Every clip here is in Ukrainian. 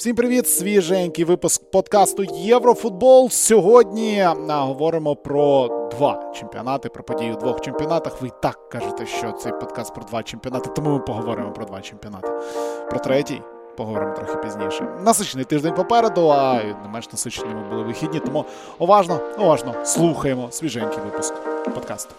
Всім привіт! Свіженький випуск подкасту Єврофутбол. Сьогодні говоримо про два чемпіонати, про події у двох чемпіонатах. Ви і так кажете, що цей подкаст про два чемпіонати, тому ми поговоримо про два чемпіонати. Про третій поговоримо трохи пізніше. Насичений тиждень попереду, а не менш насиченими були вихідні, тому уважно, уважно слухаємо свіженький випуск подкасту.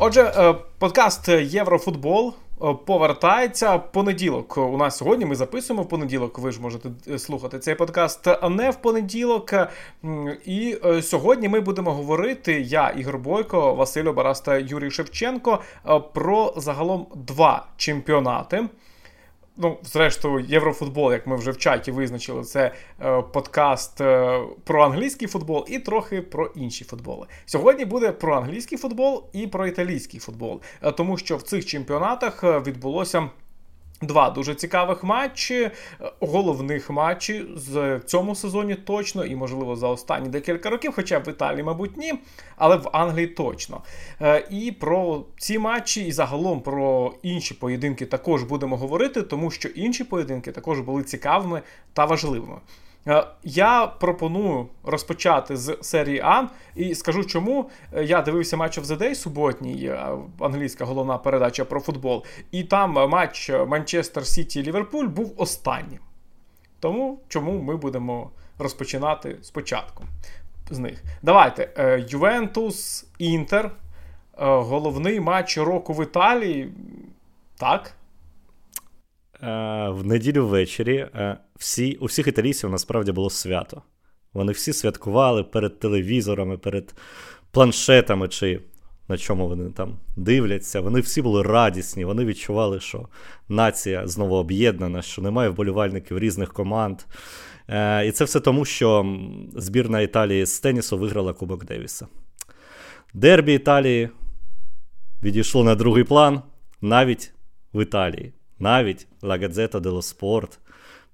Отже, е, подкаст Єврофутбол е, повертається понеділок. У нас сьогодні ми записуємо в понеділок. Ви ж можете е, слухати цей подкаст не в понеділок. І сьогодні ми будемо говорити. Я, Ігор Бойко, Василь Бараста, Юрій Шевченко про загалом два чемпіонати ну, зрештою, Єврофутбол, як ми вже в чаті визначили, це е, подкаст е, про англійський футбол і трохи про інші футболи. Сьогодні буде про англійський футбол і про італійський футбол, е, тому що в цих чемпіонатах е, відбулося. Два дуже цікавих матчі, е, головних матчі з цьому сезоні точно, і, можливо, за останні декілька років, хоча в Італії, мабуть, ні, але в Англії точно. Е, і про ці матчі, і загалом про інші поєдинки також будемо говорити, тому що інші поєдинки також були цікавими та важливими. Е, я пропоную розпочати з серії А і скажу, чому е, я дивився матч of the Day суботній, е, англійська головна передача про футбол, і там матч Манчестер Сіті Ліверпуль був останнім. Тому чому ми будемо розпочинати спочатку з них. Давайте. Ювентус Інтер. Головний матч року в Італії. Так. В неділю ввечері всі, у всіх італійців насправді було свято. Вони всі святкували перед телевізорами, перед планшетами, чи на чому вони там дивляться. Вони всі були радісні, вони відчували, що нація знову об'єднана, що немає вболівальників різних команд. Е, І це все тому, що збірна Італії з тенісу виграла Кубок Девіса. Дербі Італії відійшло на другий план навіть в Італії. Навіть La Gazzetta dello Sport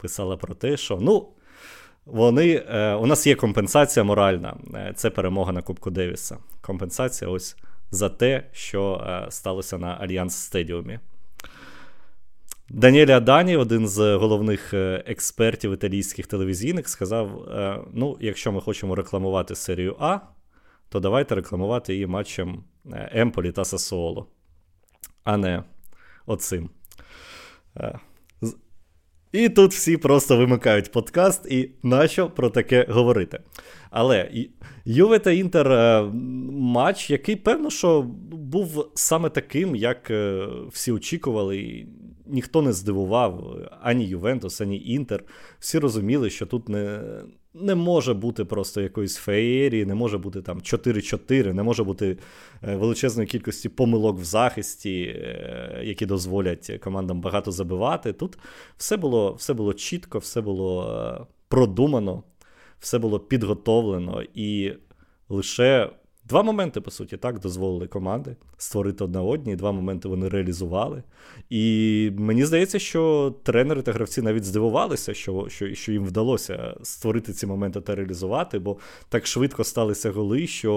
писала про те, що ну, вони, е, у нас є компенсація моральна. Е, це перемога на Кубку Девіса. Компенсація ось за те, що е, сталося на Альянс Стедіумі. Даніель Адані, один з головних експертів італійських телевізійних, сказав: ну, якщо ми хочемо рекламувати серію А, то давайте рекламувати її матчем Емполі та Сасуоло, а не оцим. І тут всі просто вимикають подкаст і нащо про таке говорити. Але Юве та Інтер матч, який, певно, що був саме таким, як е, всі очікували. Ніхто не здивував ані Ювентус, ані Інтер. Всі розуміли, що тут не не може бути просто якоїсь феєрії, не може бути там 4-4, не може бути е, величезної кількості помилок в захисті, е, які дозволять командам багато забивати. Тут все було, все було чітко, все було е, продумано, все було підготовлено і лише Два моменти, по суті, так, дозволили команди створити одна одні, два моменти вони реалізували. І мені здається, що тренери та гравці навіть здивувалися, що що, що їм вдалося створити ці моменти та реалізувати, бо так швидко сталися голи, що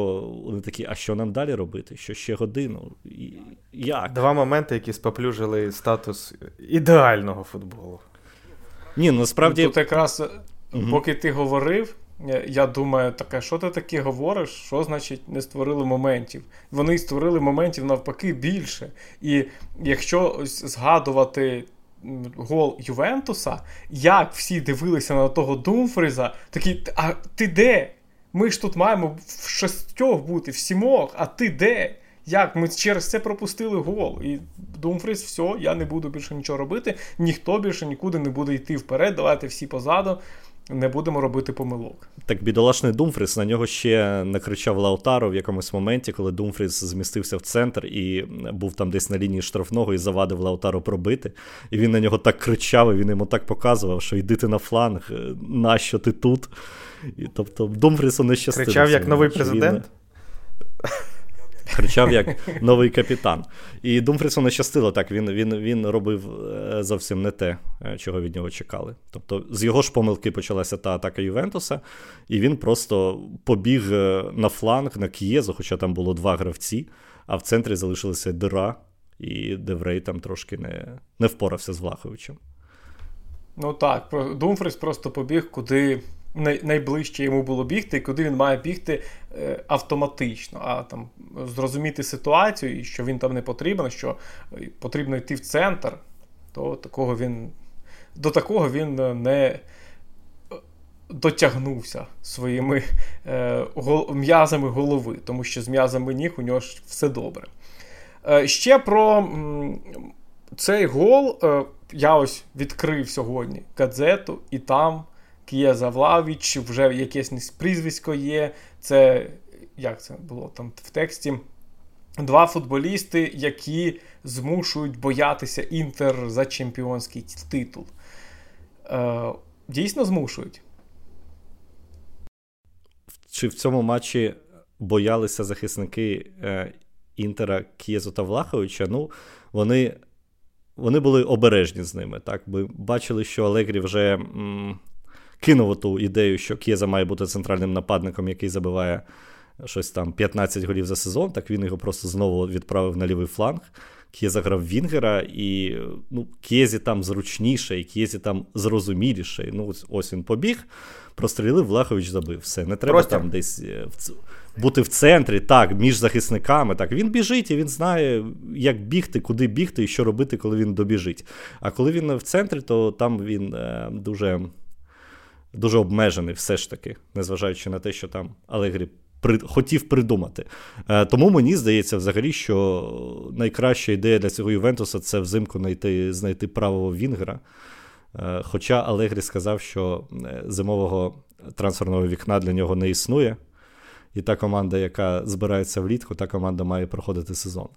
вони такі, а що нам далі робити? Що ще годину? І, як? Два моменти, які споплюжили статус ідеального футболу. Ні, ну, насправді. Тут якраз, угу. поки ти говорив. Я думаю, таке, що ти таке говориш? Що значить не створили моментів? Вони створили моментів навпаки більше. І якщо згадувати гол Ювентуса, як всі дивилися на того Думфріза, такі, а ти де? Ми ж тут маємо в шістьох бути, в сімох, а ти де? Як? Ми через це пропустили гол. І Думфріс, все, я не буду більше нічого робити, ніхто більше нікуди не буде йти вперед, давайте всі позаду. Не будемо робити помилок. Так, бідолашний Думфріс на нього ще накричав Лаутаро в якомусь моменті, коли Думфріс змістився в центр і був там десь на лінії штрафного і завадив Лаутаро пробити. І він на нього так кричав, і він йому так показував, що йди ти на фланг, нащо ти тут? І, Тобто Думфрісу не щастило. Кричав як новий президент. Кричав як новий капітан. І Думфрісу не щастило так. Він він, він робив е, зовсім не те, е, чого від нього чекали. Тобто, з його ж помилки почалася та атака Ювентуса, і він просто побіг е, на фланг на Кієзу, хоча там було два гравці, а в центрі залишилася дира, і Деврей там трошки не, не впорався з Влаховичем. Ну так, Думфріс просто побіг, куди найближче йому було бігти, і куди він має бігти е, автоматично, а там зрозуміти ситуацію, і що він там не потрібен, що е, потрібно йти в центр, то такого він до такого він е, не дотягнувся своїми е, гол, м'язами голови, тому що з м'язами ніг у нього ж все добре. Е, ще про м, цей гол е, я ось відкрив сьогодні газету, і там. К'єза Влавіч, вже якесь прізвисько є. Це як це було там в тексті? Два футболісти, які змушують боятися Інтер за чемпіонський титул. Е, Дійсно змушують. Чи в цьому матчі боялися захисники е, Інтера К'єзу та Влаховича? Ну, вони вони були обережні з ними. Так? Ми бачили, що Алегрі вже. М- кинув ту ідею, що К'єза має бути центральним нападником, який забиває щось там 15 голів за сезон, так він його просто знову відправив на лівий фланг. К'єза грав Вінгера, і ну, К'єзі там зручніше, і К'єзі там зрозуміліше. Ну, ось, ось він побіг, прострілив, Влахович забив. Все. Не треба Простір. там десь е, бути в центрі, так, між захисниками. Так, Він біжить і він знає, як бігти, куди бігти і що робити, коли він добіжить. А коли він в центрі, то там він е, дуже дуже обмежений, все ж таки, незважаючи на те, що там Алегрі при... хотів придумати. Е, тому мені здається, взагалі, що найкраща ідея для цього Ювентуса це взимку знайти, знайти правого Вінгера. Е, хоча Алегрі сказав, що е, зимового трансферного вікна для нього не існує. І та команда, яка збирається влітку, та команда має проходити сезон.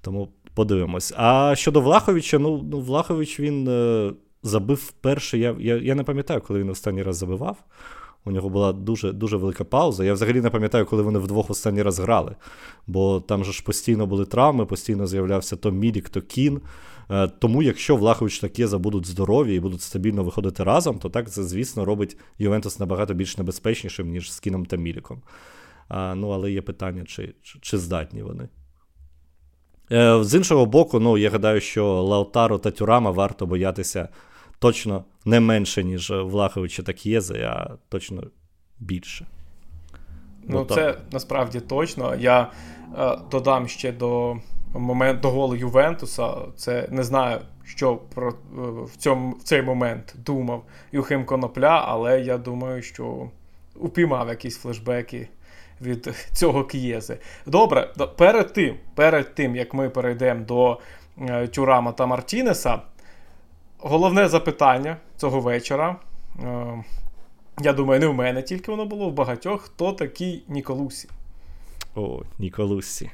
Тому подивимось. А щодо Влаховича, ну, ну Влахович він забив вперше. Я я, я не пам'ятаю, коли він останній раз забивав. У нього була дуже дуже велика пауза. Я взагалі не пам'ятаю, коли вони вдвох останній раз грали. Бо там же ж постійно були травми, постійно з'являвся то Мілік, то Кін. Е, тому, якщо Влахович та Кєза будуть здорові і будуть стабільно виходити разом, то так це, звісно, робить Ювентус набагато більш небезпечнішим, ніж з Кіном та Міліком. А, Ну, але є питання, чи, чи, чи здатні вони. Е, з іншого боку, ну, я гадаю, що Лаутаро та Тюрама варто боятися точно не менше, ніж Влаховича та К'єзи, а точно більше. Ну, ну це насправді точно. Я е, додам ще до момент, до голу Ювентуса. Це не знаю, що про е, в, цьому, в цей момент думав Юхим Конопля, але я думаю, що упіймав якісь флешбеки. Від цього к'єзи. Добре, перед тим, перед тим, як ми перейдемо до е, Тюрама та Мартінеса, головне запитання цього вечора. Е, я думаю, не в мене тільки воно було в багатьох. Хто такий Ніколусі? О, Ніколусі.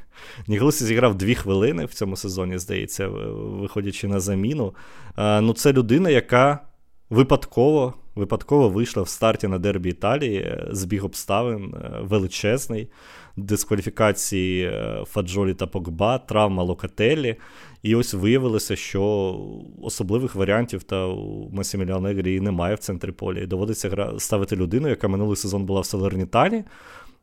Ніколусі зіграв дві хвилини в цьому сезоні, здається, виходячи на заміну. Ну, Це людина, яка випадково випадково вийшла в старті на дербі Італії, е, збіг обставин е, величезний, дискваліфікації Фаджолі та Погба, травма Локателі. І ось виявилося, що особливих варіантів та у Масіміліано Негрі немає в центрі поля. І доводиться ставити людину, яка минулий сезон була в Салернітані.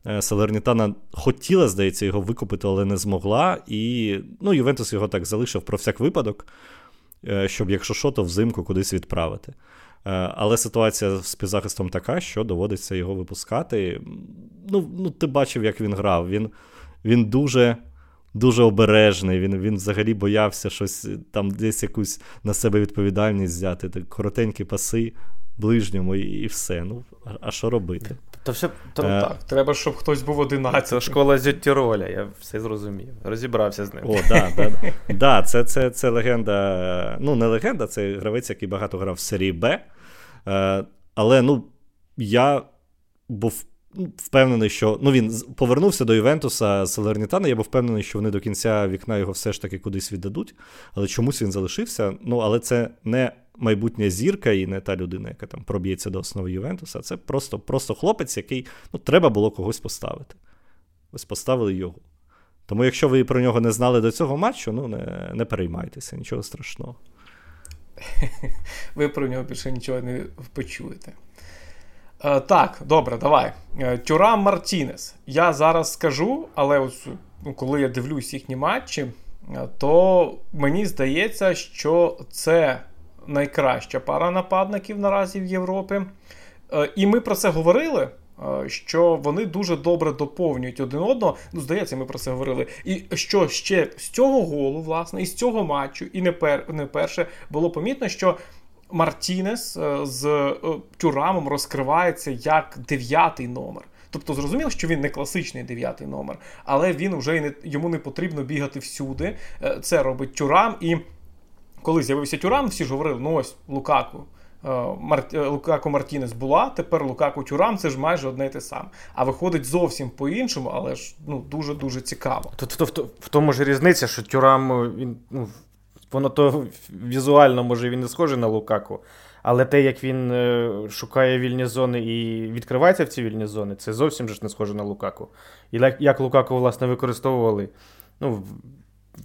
Е, Салернітана хотіла, здається, його викупити, але не змогла. І ну, Ювентус його так залишив про всяк випадок, е, щоб, якщо що, то взимку кудись відправити. Е, але ситуація з півзахистом така, що доводиться його випускати. Ну, ну Ти бачив, як він грав. Він, Він дуже дуже обережний. Він він взагалі боявся щось там десь якусь на себе відповідальність взяти. Так, Коротенькі паси ближньому і, і все. Ну, а що робити? То все то, е... так, треба, щоб хтось був 11. Це школа Зюттіроля, я все зрозумів. Розібрався з ним. О, да, да, да, це це, це легенда. Ну, не легенда, це гравець, який багато грав в серії Б. Е, але ну, я був впевнений, що ну, він повернувся до Івентуса з Лернітана. Я був впевнений, що вони до кінця вікна його все ж таки кудись віддадуть. Але чомусь він залишився. Ну, але це не майбутня зірка і не та людина, яка там проб'ється до основи Ювентуса. Це просто просто хлопець, який ну, треба було когось поставити. Ось поставили його. Тому, якщо ви про нього не знали до цього матчу, ну не, не переймайтеся, нічого страшного. Ви про нього більше нічого не почуєте. Е, так, добре, давай. Е, Тюрам Мартінес. Я зараз скажу, але ось, ну, коли я дивлюсь їхні матчі, е, то мені здається, що це найкраща пара нападників наразі в Європі. І ми про це говорили. Що вони дуже добре доповнюють один одного. Ну, здається, ми про це говорили. І що ще з цього голу, власне, і з цього матчу, і не пер, не перше було помітно, що Мартінес е, з Тюрамом розкривається як дев'ятий номер. Тобто зрозуміло, що він не класичний дев'ятий номер, але він вже не йому не потрібно бігати всюди. Це робить Тюрам. І коли з'явився Тюрам, всі ж говорили: ну ось Лукаку. Е, Мар... Е, Мартінес була, тепер Лукаку Тюрам це ж майже одне й те саме. А виходить зовсім по-іншому, але ж ну, дуже-дуже цікаво. Тут в, в, в тому ж різниця, що Тюрам він, ну, воно то візуально, може, він не схожий на Лукаку. Але те, як він е, шукає вільні зони і відкривається в ці вільні зони, це зовсім ж не схоже на Лукаку. І як Лукаку, власне, використовували ну,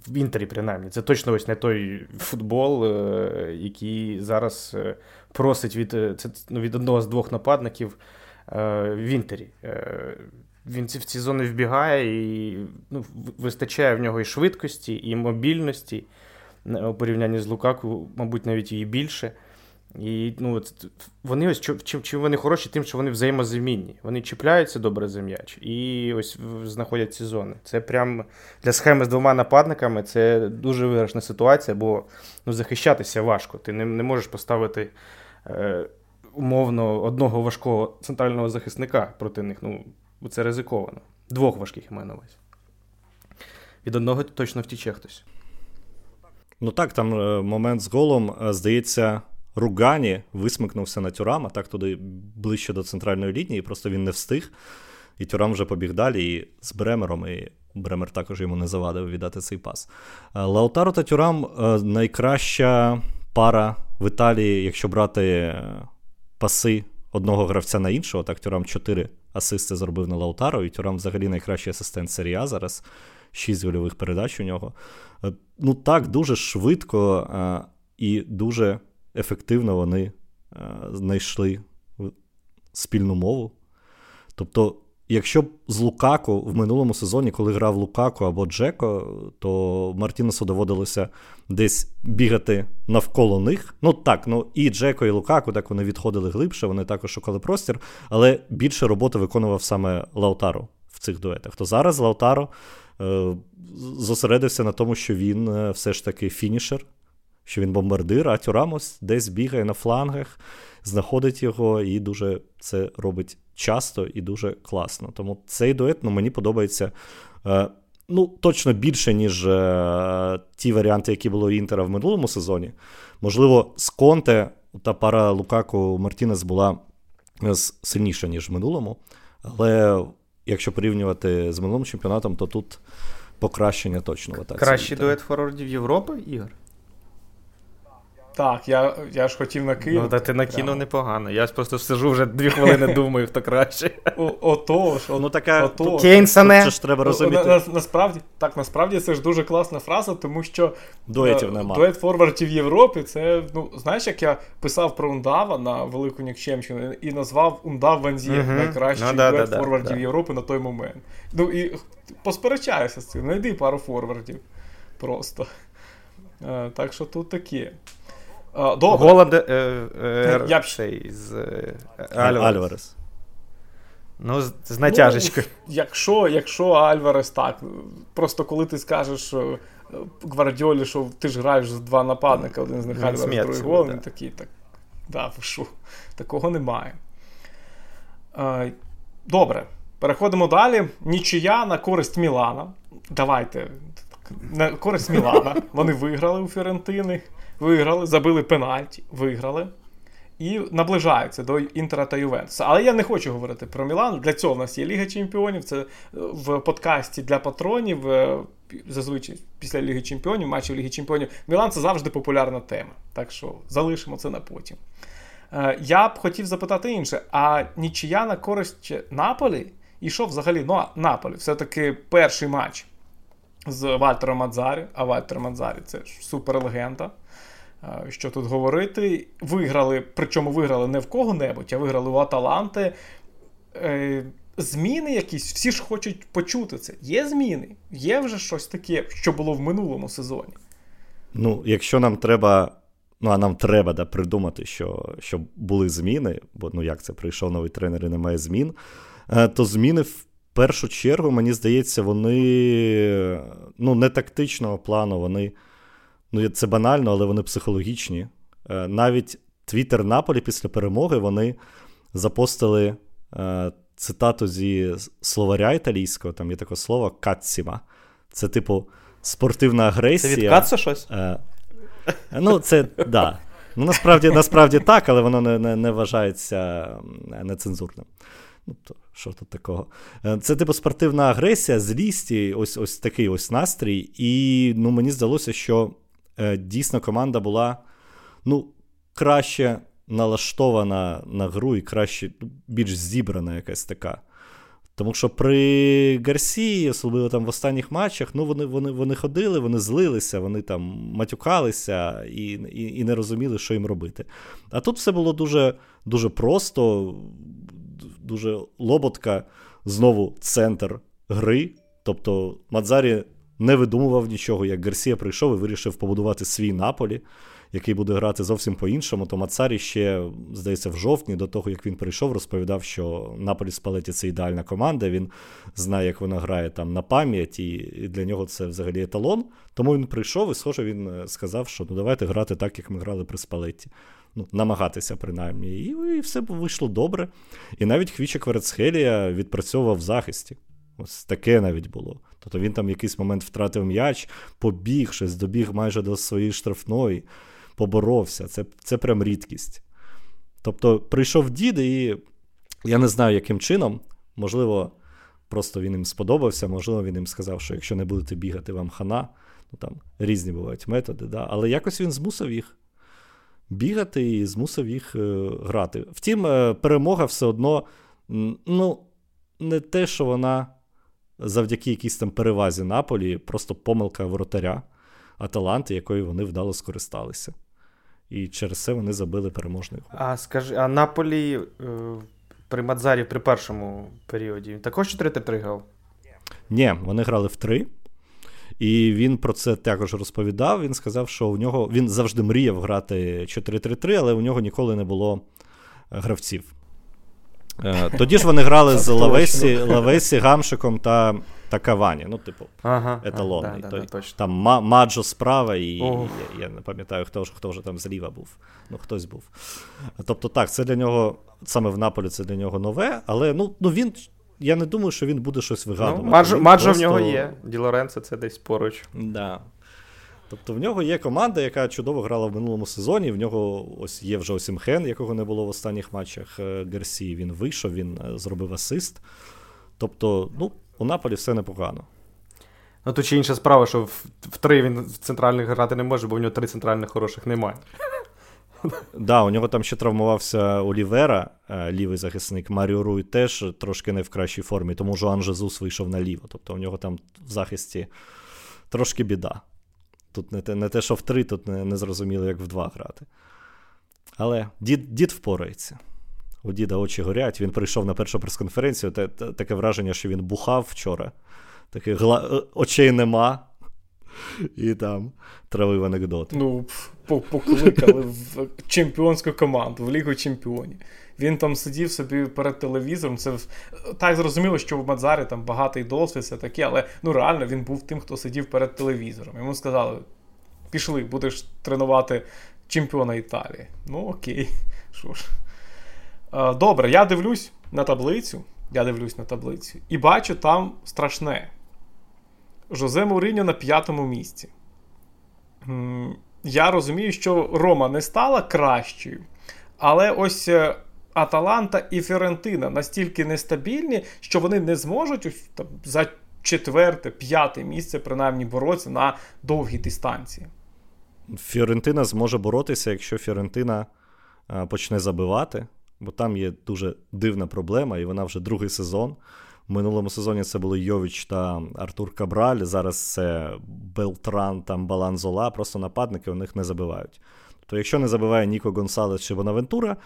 в Інтері, принаймні, це точно ось не той футбол, е, який зараз е, просить від це, ну, від одного з двох нападників в Інтері. Він в ці зони вбігає і ну, вистачає в нього і швидкості, і мобільності у порівнянні з Лукаку, мабуть, навіть і більше. І ну, вони ось чим чим вони хороші, тим, що вони взаємозамінні. Вони чіпляються добре за м'яч і ось знаходять ці зони. Це прям для схеми з двома нападниками це дуже виграшна ситуація, бо ну, захищатися важко. Ти не не можеш поставити е, умовно одного важкого центрального захисника проти них. Ну, Це ризиковано. Двох важких я на увазі. Від одного точно втіче хтось. Ну так, там е, момент з голом, е, здається. Ругані висмикнувся на Тюрама, так туди ближче до центральної лінії, просто він не встиг. І Тюрам вже побіг далі і з Бремером, і Бремер також йому не завадив віддати цей пас. Е, Лаутаро та Тюрам найкраща пара в Італії, якщо брати паси одного гравця на іншого. Так, Тюрам 4 асисти зробив на Лаутаро, і Тюрам взагалі найкращий асистент серії А зараз. Шість гольових передач у нього. Ну так, дуже швидко і дуже ефективно вони е, знайшли спільну мову. Тобто, якщо б з Лукако в минулому сезоні, коли грав Лукако або Джеко, то Мартінесу доводилося десь бігати навколо них. Ну так, ну і Джеко, і Лукако, так вони відходили глибше, вони також шукали простір, але більше роботи виконував саме Лаутаро в цих дуетах. То зараз Лаутаро е, зосередився на тому, що він е, все ж таки фінішер що він бомбардир, а Тюрамос десь бігає на флангах, знаходить його і дуже це робить часто і дуже класно. Тому цей дует ну, мені подобається. Е, Ну, точно більше, ніж е, ті варіанти, які були у Інтера в минулому сезоні. Можливо, з Конте та пара Лукаку Мартінес була е, сильніша, ніж в минулому. Але якщо порівнювати з минулим чемпіонатом, то тут покращення точно. в Кращий дует форвардів Європи, Ігор? Так, я я ж хотів накинути. Ну, та ти накинув непогано. Я ж просто сижу вже дві хвилини, думаю, хто краще. Отож, ну така Кейнсане. Це ж треба розуміти. Насправді, так, насправді це ж дуже класна фраза, тому що дуетів е, нема. дует форвардів Європі, це, ну, знаєш, як я писав про Ундава на Велику Нікчемщину і назвав Ундав Ванзієв найкращий ну, дует форвардів Європи на той момент. Ну і посперечаюся з цим, знайди пару форвардів. Просто. Е, так що тут таке. Добре. Голод е, е, я б... з е, Альварес. Ну, з, натяжечкою. Ну, якщо якщо Альварес так, просто коли ти скажеш е, Гвардіолі, що ти ж граєш з два нападника, один з них Альварес, другий гол, він такий, так. Да, що, такого немає. Добре, переходимо далі. Нічия на користь Мілана. Давайте. На користь Мілана. Вони виграли у Фіорентини виграли, забили пенальті, виграли. і наближаються до Інтера та Ювентуса. Але я не хочу говорити про Мілан. Для цього в нас є Ліга Чемпіонів. Це е, в подкасті для патронів. Е, зазвичай після Ліги Чемпіонів, матчів Ліги Чемпіонів. Мілан це завжди популярна тема. Так що залишимо це на потім. Е, я б хотів запитати інше: а нічия на користь Наполі? І що взагалі ну, Наполі? Все-таки перший матч з Вальтером Мадзарі, а Вальтер Мадзарі це суперлегенда. Що тут говорити? Виграли, причому виграли не в кого-небудь, а виграли у Аталанти. Е, зміни якісь, всі ж хочуть почути це. Є зміни, є вже щось таке, що було в минулому сезоні. Ну, якщо нам треба. Ну, а нам треба да, придумати, що що були зміни, бо ну як це прийшов новий тренер і немає змін. Е, то зміни в першу чергу, мені здається, вони ну, не тактичного плану, вони ну це банально, але вони психологічні. Е, навіть Твіттер Наполі після перемоги вони запостили е, цитату зі словаря італійського, там є таке слово катсіма. Це, типу, спортивна агресія. Це від Катса щось? Е, ну, це да. Ну, насправді насправді так, але воно не не, не вважається нецензурним. Ну, то, Що тут такого? Це типу спортивна агресія, злість, ось ось такий ось настрій. І ну, мені здалося, що дійсно команда була ну, краще налаштована на гру і краще, ну, більш зібрана якась така. Тому що при Гарсі, особливо там в останніх матчах, ну вони вони, вони ходили, вони злилися, вони там матюкалися і і, і не розуміли, що їм робити. А тут все було дуже дуже просто, дуже лоботка, знову центр гри. Тобто Мадзарі не видумував нічого, як Гарсія прийшов і вирішив побудувати свій Наполі, який буде грати зовсім по-іншому. То Мацарі ще, здається, в жовтні, до того, як він прийшов, розповідав, що Наполі Спалеті це ідеальна команда. Він знає, як вона грає там на пам'ять, і для нього це взагалі еталон. Тому він прийшов і, схоже, він е, сказав, що ну давайте грати так, як ми грали при Спалеті. Ну, намагатися, принаймні. І, і все вийшло добре. І навіть Хвіча Кверецхелія відпрацьовував в захисті. Ось таке навіть було. Тобто він там в якийсь момент втратив м'яч, побіг щось, добіг майже до своєї штрафної, поборовся. Це це прям рідкість. Тобто прийшов дід, і я не знаю, яким чином, можливо, просто він їм сподобався, можливо, він їм сказав, що якщо не будете бігати вам хана, ну там різні бувають методи, да? але якось він змусив їх бігати і змусив їх е, грати. Втім, е, перемога все одно, ну, не те, що вона завдяки якійсь там перевазі Наполі, просто помилка воротаря Аталанти, якою вони вдало скористалися. І через це вони забили переможний гол. А скажи, а Наполі е, при Мадзарі при першому періоді також 4-3 грав? Ні, вони грали в 3. І він про це також розповідав. Він сказав, що у нього він завжди мріяв грати 4-3-3, але у нього ніколи не було гравців. Е, тоді ж вони грали з Лавесі, Лавесі, Гамшиком та та Кавані. Ну, типу, ага, еталонний. Да, Той, да, там Маджо справа, і я, я не пам'ятаю, хто хто вже там зліва був. Ну, хтось був. Тобто, так, це для нього, саме в Наполі, це для нього нове, але ну, ну він. Я не думаю, що він буде щось вигадувати. Ну, Маджо, Маджо просто... в нього є. Ді Лоренцо це десь поруч. Да. Тобто в нього є команда, яка чудово грала в минулому сезоні. В нього ось є вже Осімхен, якого не було в останніх матчах е, Гарсі. Він вийшов, він е, зробив асист. Тобто, ну, у Наполі все непогано. Ну, тут ще інша справа, що в, в три він в центральних грати не може, бо в нього три центральних хороших немає. Так, да, у нього там ще травмувався Олівера, е, лівий захисник. Маріо Руй теж трошки не в кращій формі, тому Жоан Жезус вийшов наліво. Тобто у нього там в захисті трошки біда. Тут не те, не те, що в три, тут не, не зрозуміло, як в два грати. Але дід дід впорається. У діда очі горять. Він прийшов на першу прес-конференцію. Те, те, таке враження, що він бухав вчора. Таких гла... Е, очей нема. І там травив анекдоти. Ну, покликали в чемпіонську команду, в Лігу Чемпіонів. Він там сидів собі перед телевізором. Це так зрозуміло, що в Мадзарі там багатий досвід, все таке, але ну реально він був тим, хто сидів перед телевізором. Йому сказали: пішли, будеш тренувати чемпіона Італії. Ну окей, що ж. Добре, я дивлюсь на таблицю. Я дивлюсь на таблицю і бачу там страшне. Жозе Муриньо на п'ятому місці. Я розумію, що Рома не стала кращою, Але ось е, Аталанта і Фіорентина настільки нестабільні, що вони не зможуть там, за четверте, п'яте місце принаймні боротися на довгій дистанції. Фіорентина зможе боротися, якщо Фіорентина а, почне забивати, бо там є дуже дивна проблема, і вона вже другий сезон. В минулому сезоні це були Йовіч та Артур Кабраль. Зараз це Белтран там Баланзола, просто нападники у них не забивають. Тобто, якщо не забиває Ніко Гонсалес чи Бонавентура, е,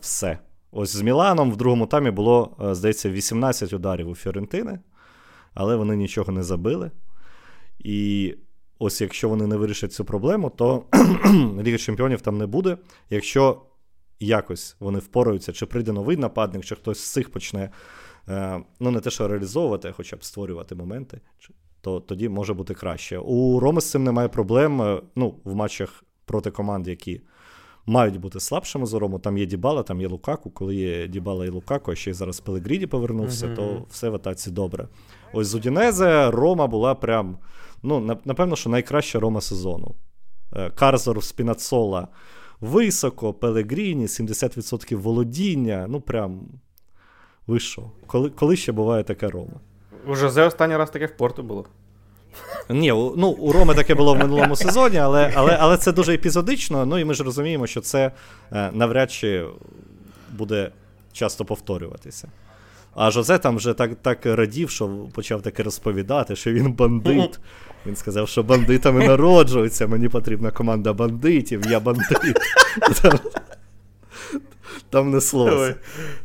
все. Ось з Міланом в другому таймі було, е, здається, 18 ударів у Фіорентини, але вони нічого не забили. І ось якщо вони не вирішать цю проблему, то Ліги Чемпіонів там не буде. Якщо якось вони впораються, чи прийде новий нападник, чи хтось з цих почне Е, ну не те, що реалізовувати, а хоча б створювати моменти, то тоді може бути краще. У Роми з цим немає проблем. Е, ну, в матчах проти команд, які мають бути слабшими за Рому. Там є Дібала, там є Лукаку. Коли є Дібала і Лукаку, а ще й зараз Пелегріді повернувся, uh-huh. то все в атаці добре. Ось з Удінезе Рома була прям, ну, напевно, що найкраща Рома сезону. Е, Карзор Спінацола високо, Пелегріні, 70% володіння. Ну, прям ви що? Коли коли ще буває така Рома? У Жозе останній раз таке в порту було. Ні, ну у Роми таке було в минулому сезоні, але але, але це дуже епізодично. Ну і ми ж розуміємо, що це е, навряд чи буде часто повторюватися. А Жозе там вже так так радів, що почав таке розповідати, що він бандит. Він сказав, що бандитами народжуються, мені потрібна команда бандитів, я бандит. Там неслося.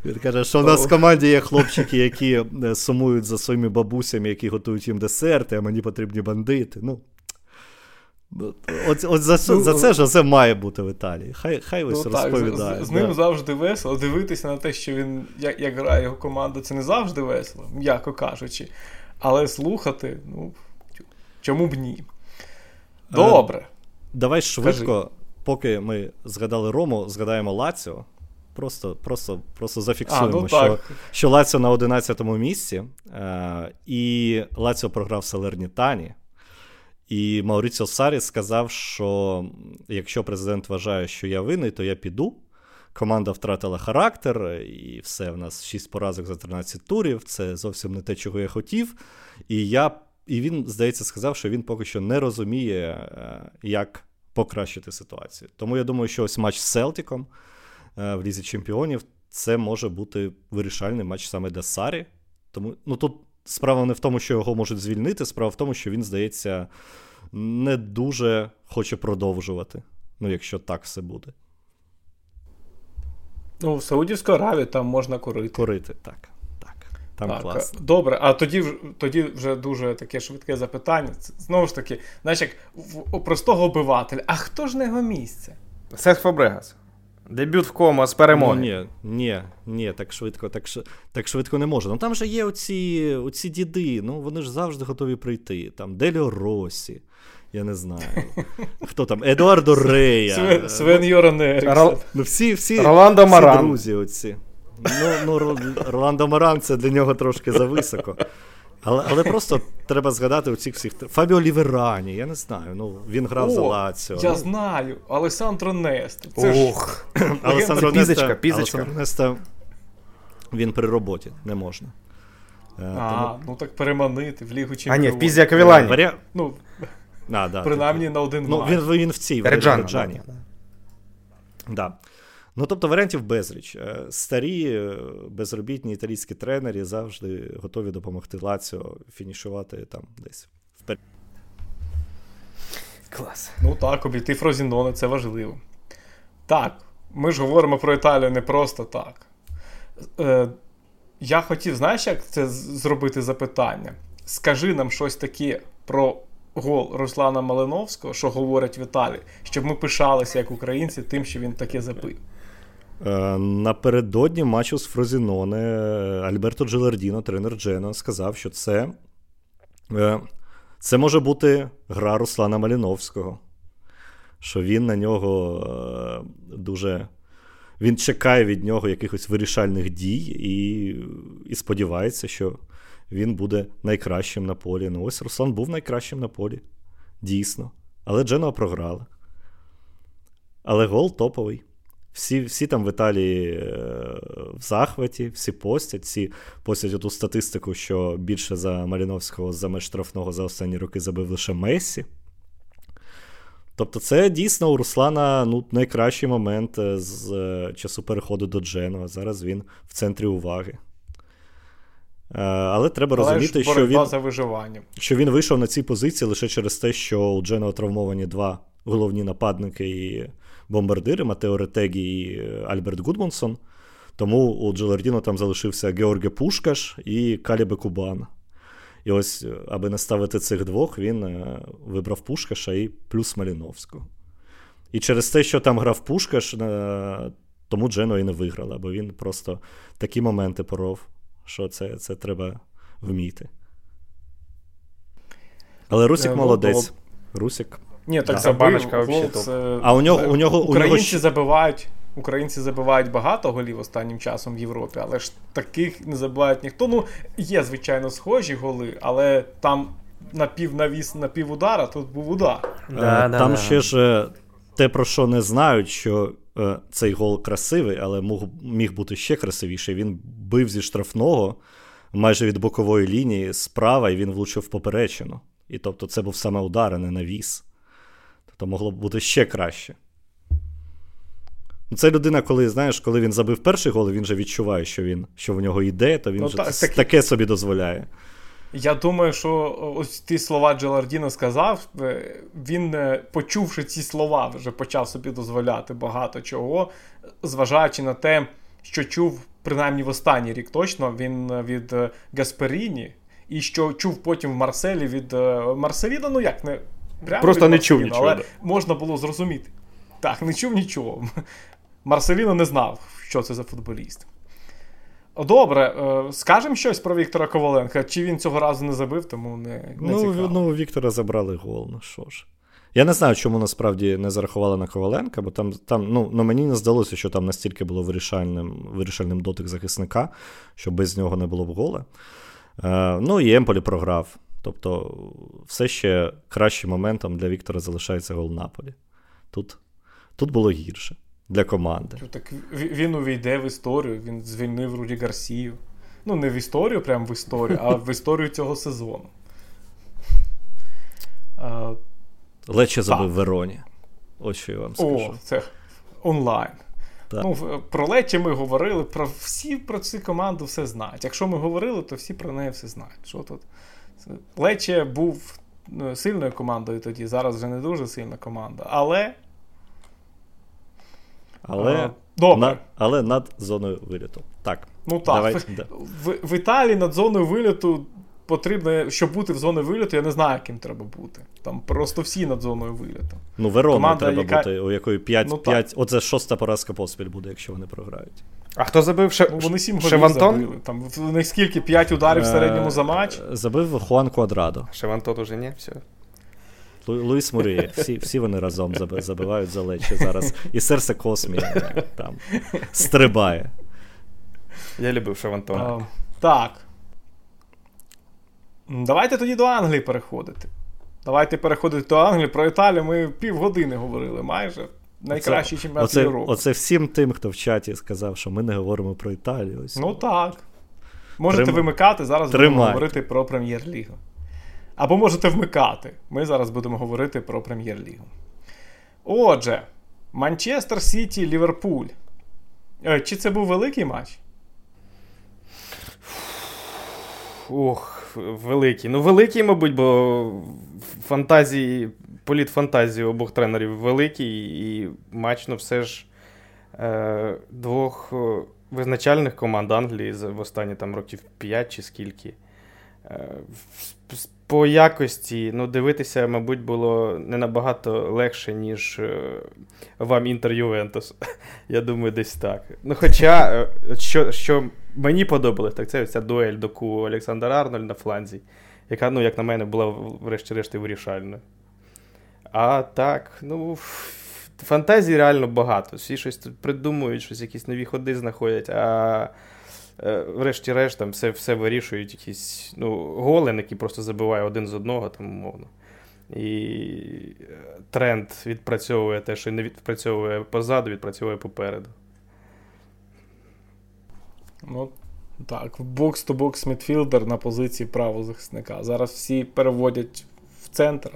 Він каже, що в нас в команді є хлопчики, які е, сумують за своїми бабусями, які готують їм десерти, а мені потрібні бандити. Ну, ну От, от за ну, за це Жозе має бути в Італії. Хай хай ось ну, розповідає. З, з, з ним завжди весело. Дивитися на те, що він як, як грає його команда, це не завжди весело, м'яко кажучи. Але слухати, ну чому б ні? Е, Добре. Давай швидко, Кажи. поки ми згадали Рому, згадаємо Лаціо. Просто просто, просто зафіксуємо, а, ну, що що Лаціо на 11-му місці, е, і Лаціо програв Салернітані. І Мауріціо Сарі сказав, що якщо президент вважає, що я винний, то я піду. Команда втратила характер, і все, в нас 6 поразок за 13 турів. Це зовсім не те, чого я хотів. І я, і він, здається, сказав, що він поки що не розуміє, е, як покращити ситуацію. Тому я думаю, що ось матч з Селтіком. Е, в Лізі Чемпіонів, це може бути вирішальний матч саме для Сарі. Тому ну тут справа не в тому, що його можуть звільнити, справа в тому, що він, здається, не дуже хоче продовжувати. Ну, якщо так все буде. Ну, в Саудівській Аравії там можна курити. Курити, так. так. Там так, класно. Добре, а тоді тоді вже дуже таке швидке запитання. Знову ж таки, знаєш, як у простого обивателя, а хто ж на його місце? Сеск Фабрегас. Дебют в Комо з перемоги. Ну, ні, ні, ні, так швидко так так швидко не може. Ну там же є оці оці діди, ну вони ж завжди готові прийти. Там Деліо Росі, я не знаю. Хто там? Едоардо Рея. Свен, Свен Йоран Еріксон. Ну, всі, всі, Роландо Маран. всі друзі оці. Ну, ну Роландо Маран це для нього трошки зависоко. Але але просто треба згадати у цих всіх. Фабіо Ліверані, я не знаю. ну Він грав О, за Лаціо. Я ну. знаю. Алесандро Нест. Це Ох. ж... Алесандро Неста, пізочка. Неста він при роботі не можна. Е, а, тому... ну так переманити в Лігу Чемпіонів. А, ні, в Пізі Аквілані. Варя... Ну, а, да, Принаймні на один ну, Він, він в цій Реджані. Да, да. да. Ну, тобто варіантів безліч. Е, старі, е, безробітні італійські тренери завжди готові допомогти Лаціо фінішувати там десь вперед. Клас. Ну так, обійти Фрозіноне це важливо. Так, ми ж говоримо про Італію не просто так. Е, Я хотів, знаєш, як це зробити запитання? Скажи нам щось таке про гол Руслана Малиновського, що говорять в Італії, щоб ми пишалися як українці тим, що він таке забив. Е, напередодні матчу з Фрозіноне Альберто Джилардіно, тренер Джено, сказав, що це е, це може бути гра Руслана Маліновського. Що він на нього е, дуже. Він чекає від нього якихось вирішальних дій і і сподівається, що він буде найкращим на полі. Ну, ось Руслан був найкращим на полі. Дійсно. Але Дженова програла. Але гол топовий Всі всі там в Італії е, в захваті, всі постять, всі постять ту статистику, що більше за Маліновського за меж штрафного за останні роки забив лише Мессі. Тобто, це дійсно у Руслана ну, найкращий момент е, з е, часу переходу до Джену. Зараз він в центрі уваги. Але треба Але розуміти, що він за виживання. що він вийшов на цій позиції лише через те, що у Дженова травмовані два головні нападники і бомбардири Матео Ретегі і е, Альберт Гудмонсон. Тому у Джелардіно там залишився Георге Пушкаш і Калібе Кубан. І ось, е, аби не ставити цих двох, він е, вибрав Пушкаша і плюс Маліновського. І через те, що там грав Пушкаш, тому Джено і не виграла, бо він просто такі моменти поров, що це це треба вміти. Але Русік молодець. Русік ні, так да. баночка взагалі топ. А у нього у нього українці у нього... забивають. Українці забивають багато голів останнім часом в Європі, але ж таких не забивають ніхто. Ну, є, звичайно, схожі голи, але там напівнавіс, напівудара, тут був удар. Да, е, там да, ще ж е, те, про що не знають, що е, цей гол красивий, але мог, міг бути ще красивіший. Він бив зі штрафного майже від бокової лінії справа, і він влучив в поперечину. І тобто це був саме удар, а не навіс то могло б бути ще краще. Ну, це людина, коли знаєш, коли він забив перший гол, він же відчуває, що він, що в нього йде, то він ну, вже так, таке, таке собі дозволяє. Я думаю, що ось ті слова Джелардіно сказав, е, він, е, почувши ці слова, вже почав собі дозволяти багато чого, зважаючи на те, що чув, принаймні в останній рік точно, він е, від Гасперіні, і що чув потім в Марселі від Марселіна, ну як не Прямо Просто не чув нічого. Але можна було зрозуміти. Так, не чув нічого. Марселіно не знав, що це за футболіст. Добре, е, скажемо щось про Віктора Коваленка. Чи він цього разу не забив, тому не не ну, цікаво. Ну, Віктора забрали гол, ну що ж. Я не знаю, чому насправді не зарахували на Коваленка, бо там там ну, ну мені не здалося, що там настільки було вирішальним вирішальним дотик захисника, що без нього не було б гола. Е, Ну і Емполі програв. Тобто, все ще кращим моментом для Віктора залишається гол Наполі. Тут тут було гірше для команди. Так Він увійде в історію, він звільнив Руді Гарсію. Ну, не в історію, прям в історію, а в історію цього сезону. Лече забив Вероні. Ось що я вам скажу. О, це онлайн. Так. Ну, Про Лечі ми говорили, про всі про цю команду все знають. Якщо ми говорили, то всі про неї все знають. Що тут? Лече був ну, сильною командою тоді, зараз вже не дуже сильна команда. Але. Але а, добре. Над, але над зоною виліту. Так. Ну так. Давай, в, в, Італії над зоною виліту потрібно, щоб бути в зоні виліту, я не знаю, яким треба бути. Там просто всі над зоною виліту. Ну, Верона треба яка... бути, у якої 5. Ну, 5... Оце шоста поразка поспіль буде, якщо вони програють. А хто забив Ше... ну, Вони сім Шевантон? забили. Там в них скільки? 5 ударів в середньому за матч? Е, забив Хуан Квадрадо. Шевантон уже ні, все. Лу- Луїс Муріє, всі всі вони разом забивають за лечі зараз. І серце Космі там стрибає. Я любив Шевантона. Так. Давайте тоді до Англії переходити. Давайте переходити до Англії. Про Італію ми півгодини говорили майже. Найкращий чемпіонат оце, Європи. Оце всім тим, хто в чаті сказав, що ми не говоримо про Італію. Ось. Ну так. Можете Трим... вимикати, зараз Тримай. будемо говорити про прем'єр-лігу. Або можете вмикати. Ми зараз будемо говорити про прем'єр-лігу. Отже, Манчестер Сіті, Ліверпуль. Е, чи це був великий матч? Ох, великий. Ну, великий, мабуть, бо фантазії політ фантазії обох тренерів великий, і матч, ну все ж е, двох е, визначальних команд Англії в останні там років 5 чи скільки. Е, по якості ну, дивитися, мабуть, було не набагато легше, ніж е, вам Інтер Ювентус. Я думаю, десь так. Ну, Хоча, що що мені подобалось, так це ця дуель доку Олександр Арнольд на фланзі, яка, ну, як на мене, була врешті-решт вирішальною. А так, ну. Фантазії реально багато. Всі щось тут придумують, щось якісь нові ходи знаходять, а е, врешті-решт там все все вирішують якісь ну, голен, який просто забиває один з одного, там, умовно. І е, тренд відпрацьовує те, що не відпрацьовує позаду, відпрацьовує попереду. Ну, так, бокс-то-бокс мідфілдер на позиції правого захисника. Зараз всі переводять в центр,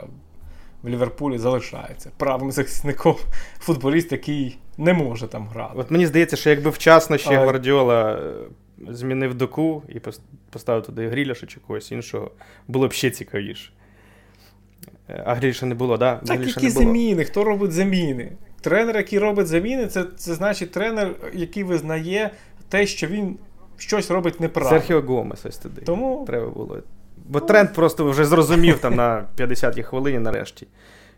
в Ліверпулі залишається правим захисником футболіст, який не може там грати. От мені здається, що якби вчасно ще а... Гвардіола е, змінив доку і поставив туди Гріляша чи когось іншого, було б ще цікавіше. Е, а Гріліша не було, да? так? Так, які заміни? Хто робить заміни? Тренер, який робить заміни, це, це значить тренер, який визнає те, що він щось робить неправильно. Серхіо Гомес ось туди. Тому треба було. Бо тренд просто вже зрозумів там на 50-й хвилині нарешті.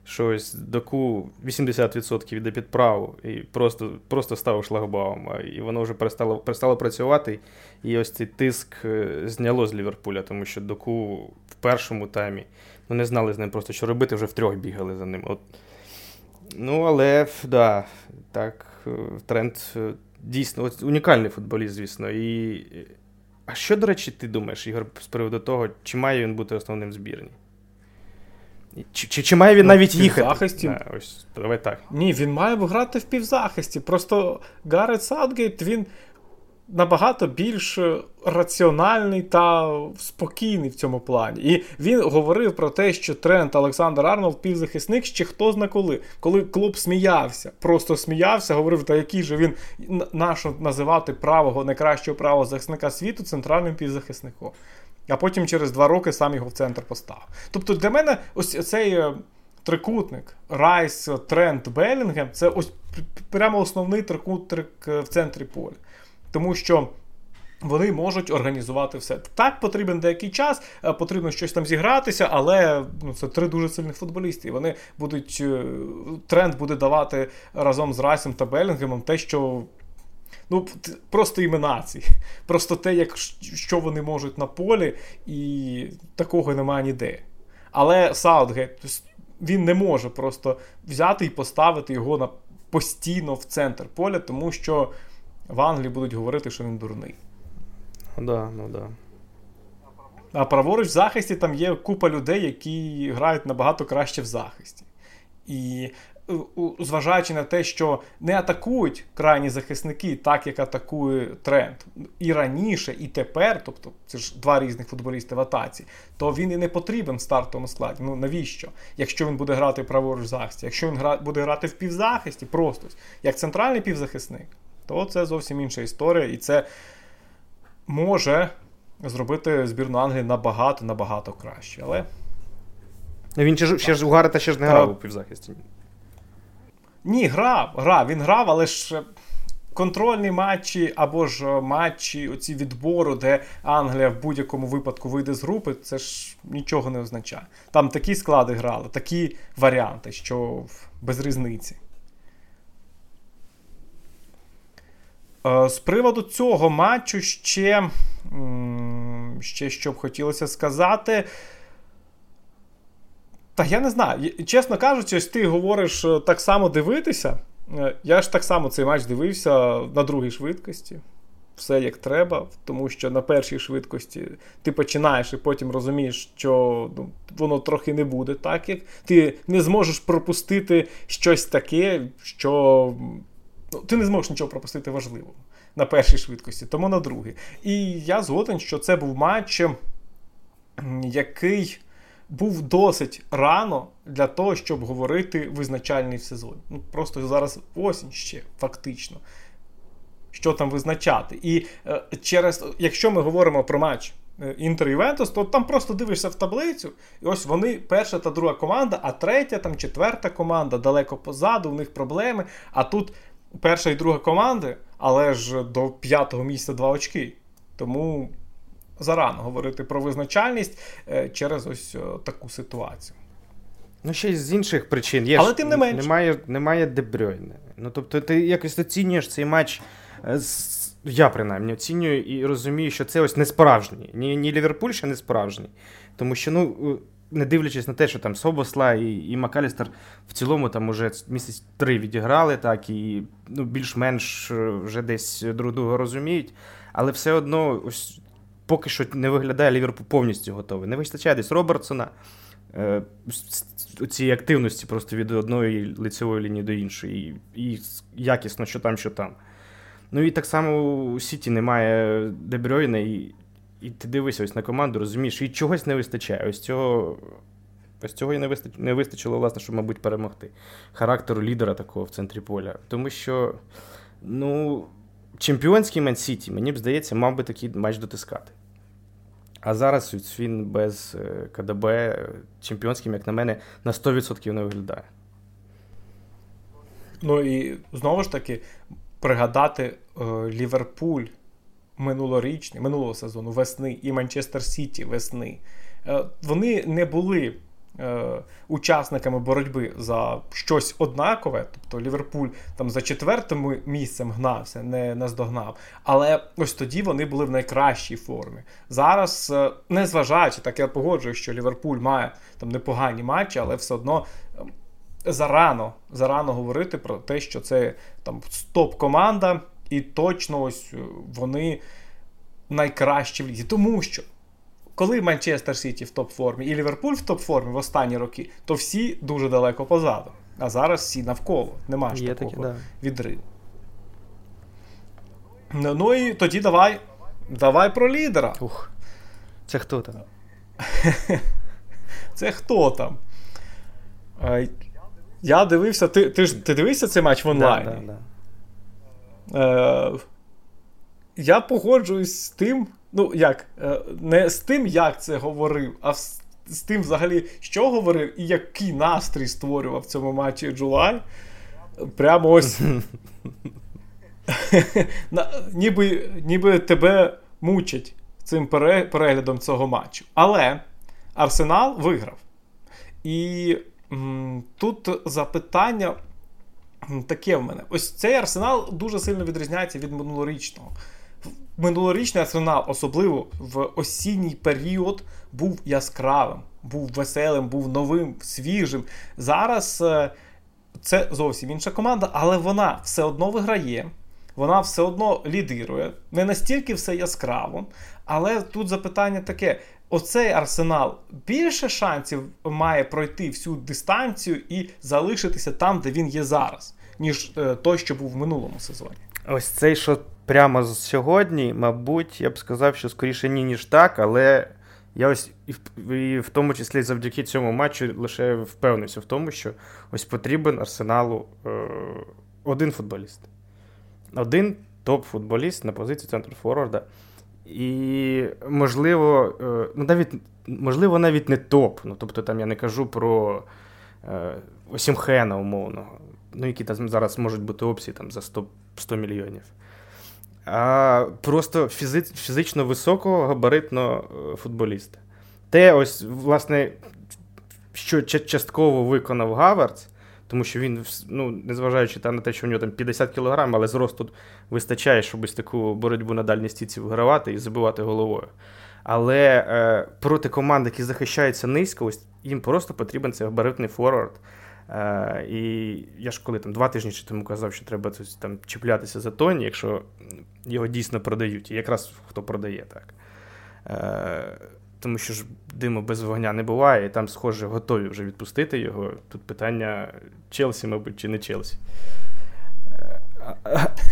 Що ось доку 80% йде під праву, і просто просто став шлагбаум. І воно вже перестало перестало працювати. І ось цей тиск е, зняло з Ліверпуля, тому що доку в першому таймі ну, не знали з ним просто, що робити, вже втрьох бігали за ним. От. Ну, але да, так, е, тренд е, дійсно от, унікальний футболіст, звісно. І... А що, до речі, ти думаєш, Ігор, з приводу того, чи має він бути основним збірні? Чи чи, чи має він ну, навіть їхати? Захисті. Да, ось, давай так. Ні, він має грати в півзахисті. Просто Гарет Саутгейт, він набагато більш раціональний та спокійний в цьому плані. І він говорив про те, що Трент Олександр Арнолд півзахисник ще хто зна коли. Коли Клопп сміявся, просто сміявся, говорив, та який же він нащо називати правого найкращого правого захисника світу центральним півзахисником. А потім через два роки сам його в центр поставив. Тобто для мене ось цей е, трикутник Райс, Трент, Белінгем це ось прямо основний трикутник е, в центрі поля тому що. Вони можуть організувати все. Так, потрібен деякий час, е, потрібно щось там зігратися, але ну, це три дуже сильних футболісти. Вони будуть. Е, тренд буде давати разом з Райсом та Белінгемом те, що. Ну, просто іменації. Просто те, як, що вони можуть на полі, і такого немає ніде. Але Саутгейт, він не може просто взяти і поставити його на постійно в центр поля, тому що в Англії будуть говорити, що він дурний. Ну да, ну да. А праворуч в захисті там є купа людей, які грають набагато краще в захисті. І е, зважаючи на те, що не атакують крайні захисники, так як атакує тренд і раніше, і тепер, тобто це ж два різних футболісти в атаці, то він і не потрібен в стартовому складі. Ну навіщо? Якщо він буде грати праворуч в захисті, якщо він гра... буде грати в півзахисті, просто як центральний півзахисник, то це зовсім інша історія, і це може зробити збірну Англії набагато набагато краще. Але він ще, ще ж у Гарета ще ж не грав у півзахисті. Ні, грав, грав. Він грав, але ж. Контрольні матчі або ж матчі оці відбору, де Англія в будь-якому випадку вийде з групи, це ж нічого не означає. Там такі склади грали, такі варіанти, що без різниці. З приводу цього матчу ще, ще що б хотілося сказати. Та я не знаю. Чесно кажучи, ось ти говориш е, так само дивитися. Е, я ж так само цей матч дивився на другій швидкості. Все як треба, тому що на першій швидкості ти починаєш і потім розумієш, що ну, воно трохи не буде так, як ти не зможеш пропустити щось таке, що ну, ти не зможеш нічого пропустити важливого на першій швидкості, тому на другій. І я згоден, що це був матч, який був досить рано для того, щоб говорити визначальний в сезоні. Ну, Просто зараз осінь ще фактично. Що там визначати. І е, через, якщо ми говоримо про матч е, Інтер Ювентус, то там просто дивишся в таблицю, і ось вони перша та друга команда, а третя, там четверта команда далеко позаду, у них проблеми. А тут перша і друга команди, але ж до п'ятого місця два очки. Тому зарано говорити про визначальність е, через ось таку ситуацію. Ну, ще й з інших причин. Є Але ж, тим не менш. Немає немає Дебройне. Ну, тобто, ти якось оцінюєш цей матч. Е, я принаймні оцінюю і розумію, що це ось не справжній. Ні, ні Ліверпуль ще не справжній. Тому що, ну не дивлячись на те, що там Собосла і і Макалістер в цілому там уже місяць три відіграли, так і ну, більш-менш е, вже десь друг друга розуміють. Але все одно ось поки що не виглядає Ліверпуль повністю готовий. Не вистачає десь Робертсона. е, цієї активності просто від одної лицевої лінії до іншої. І, і якісно, що там, що там. Ну і так само у Сіті немає Дебройна, і і ти дивишся ось на команду, розумієш, і чогось не вистачає. Ось цього ось цього і не вистач... не вистачило, власне, щоб, мабуть, перемогти. Характеру лідера такого в центрі поля. Тому що, ну, чемпіонський Мен Сіті, мені б здається, мав би такий матч дотискати. А зараз він без е, КДБ чемпіонським, як на мене, на 100% не виглядає. Ну і знову ж таки, пригадати е, Ліверпуль минулорічний, минулого сезону весни і Манчестер Сіті весни. Е, вони не були е, учасниками боротьби за щось однакове. Тобто Ліверпуль там за четвертим місцем гнався, не наздогнав. Але ось тоді вони були в найкращій формі. Зараз, е, незважаючи, так я погоджую, що Ліверпуль має там непогані матчі, але все одно. Ем, зарано зарано говорити про те, що це там топ-команда, і точно ось е, вони найкращі в лізі. Тому що коли Манчестер Сіті в топ-формі і Ліверпуль в топ-формі в останні роки, то всі дуже далеко позаду. А зараз всі навколо. Немає ж такого такі, да. відриву. Ну, ну і тоді давай давай про лідера. Ух, Це хто там? Це хто там? Я дивився, ти ти ж ти дивився цей матч в онлайні? Да, да, да. Е, Я погоджуюсь з тим, ну як, е, не з тим, як це говорив, а з, з тим, взагалі, що говорив і який настрій створював в цьому матчі Джулай. Прямо ось. ніби, ніби тебе мучать цим переглядом цього матчу. Але Арсенал виграв. І Тут запитання таке в мене. Ось цей арсенал дуже сильно відрізняється від минулорічного. Минулорічний арсенал, особливо в осінній період, був яскравим, був веселим, був новим, свіжим. Зараз е, це зовсім інша команда, але вона все одно виграє, вона все одно лідирує. Не настільки все яскраво. Але тут запитання таке: оцей арсенал більше шансів має пройти всю дистанцію і залишитися там, де він є зараз, ніж е, той, що був в минулому сезоні. Ось цей, що прямо сьогодні, мабуть, я б сказав, що скоріше ні, ніж так, але я ось і в, і в тому числі завдяки цьому матчу лише впевнився в тому, що ось потрібен арсеналу е, один футболіст. Один топ-футболіст на позиції центру форварда. І, можливо, е, ну, навіть, можливо, навіть не топ. Ну, Тобто там я не кажу про е, Осімхена умовного, ну, які там зараз можуть бути опції там, за 100 100 мільйонів. А просто фізи, фізично високого габаритного е, футболіста. Те, ось, власне, що частково виконав Гавардс, тому що він, ну, незважаючи на те, що в нього там 50 кг, але зросту вистачає, щоб ось таку боротьбу на дальній стіці вигравати і забивати головою. Але е, проти команд, які захищаються низько, ось їм просто потрібен цей габаритний форвард. Е, І я ж коли там два тижні чи тому казав, що треба там чіплятися за тоні, якщо його дійсно продають. І якраз хто продає так. Е, тому що ж диму без вогня не буває, і там, схоже, готові вже відпустити його. Тут питання Челсі, мабуть, чи не Челсі.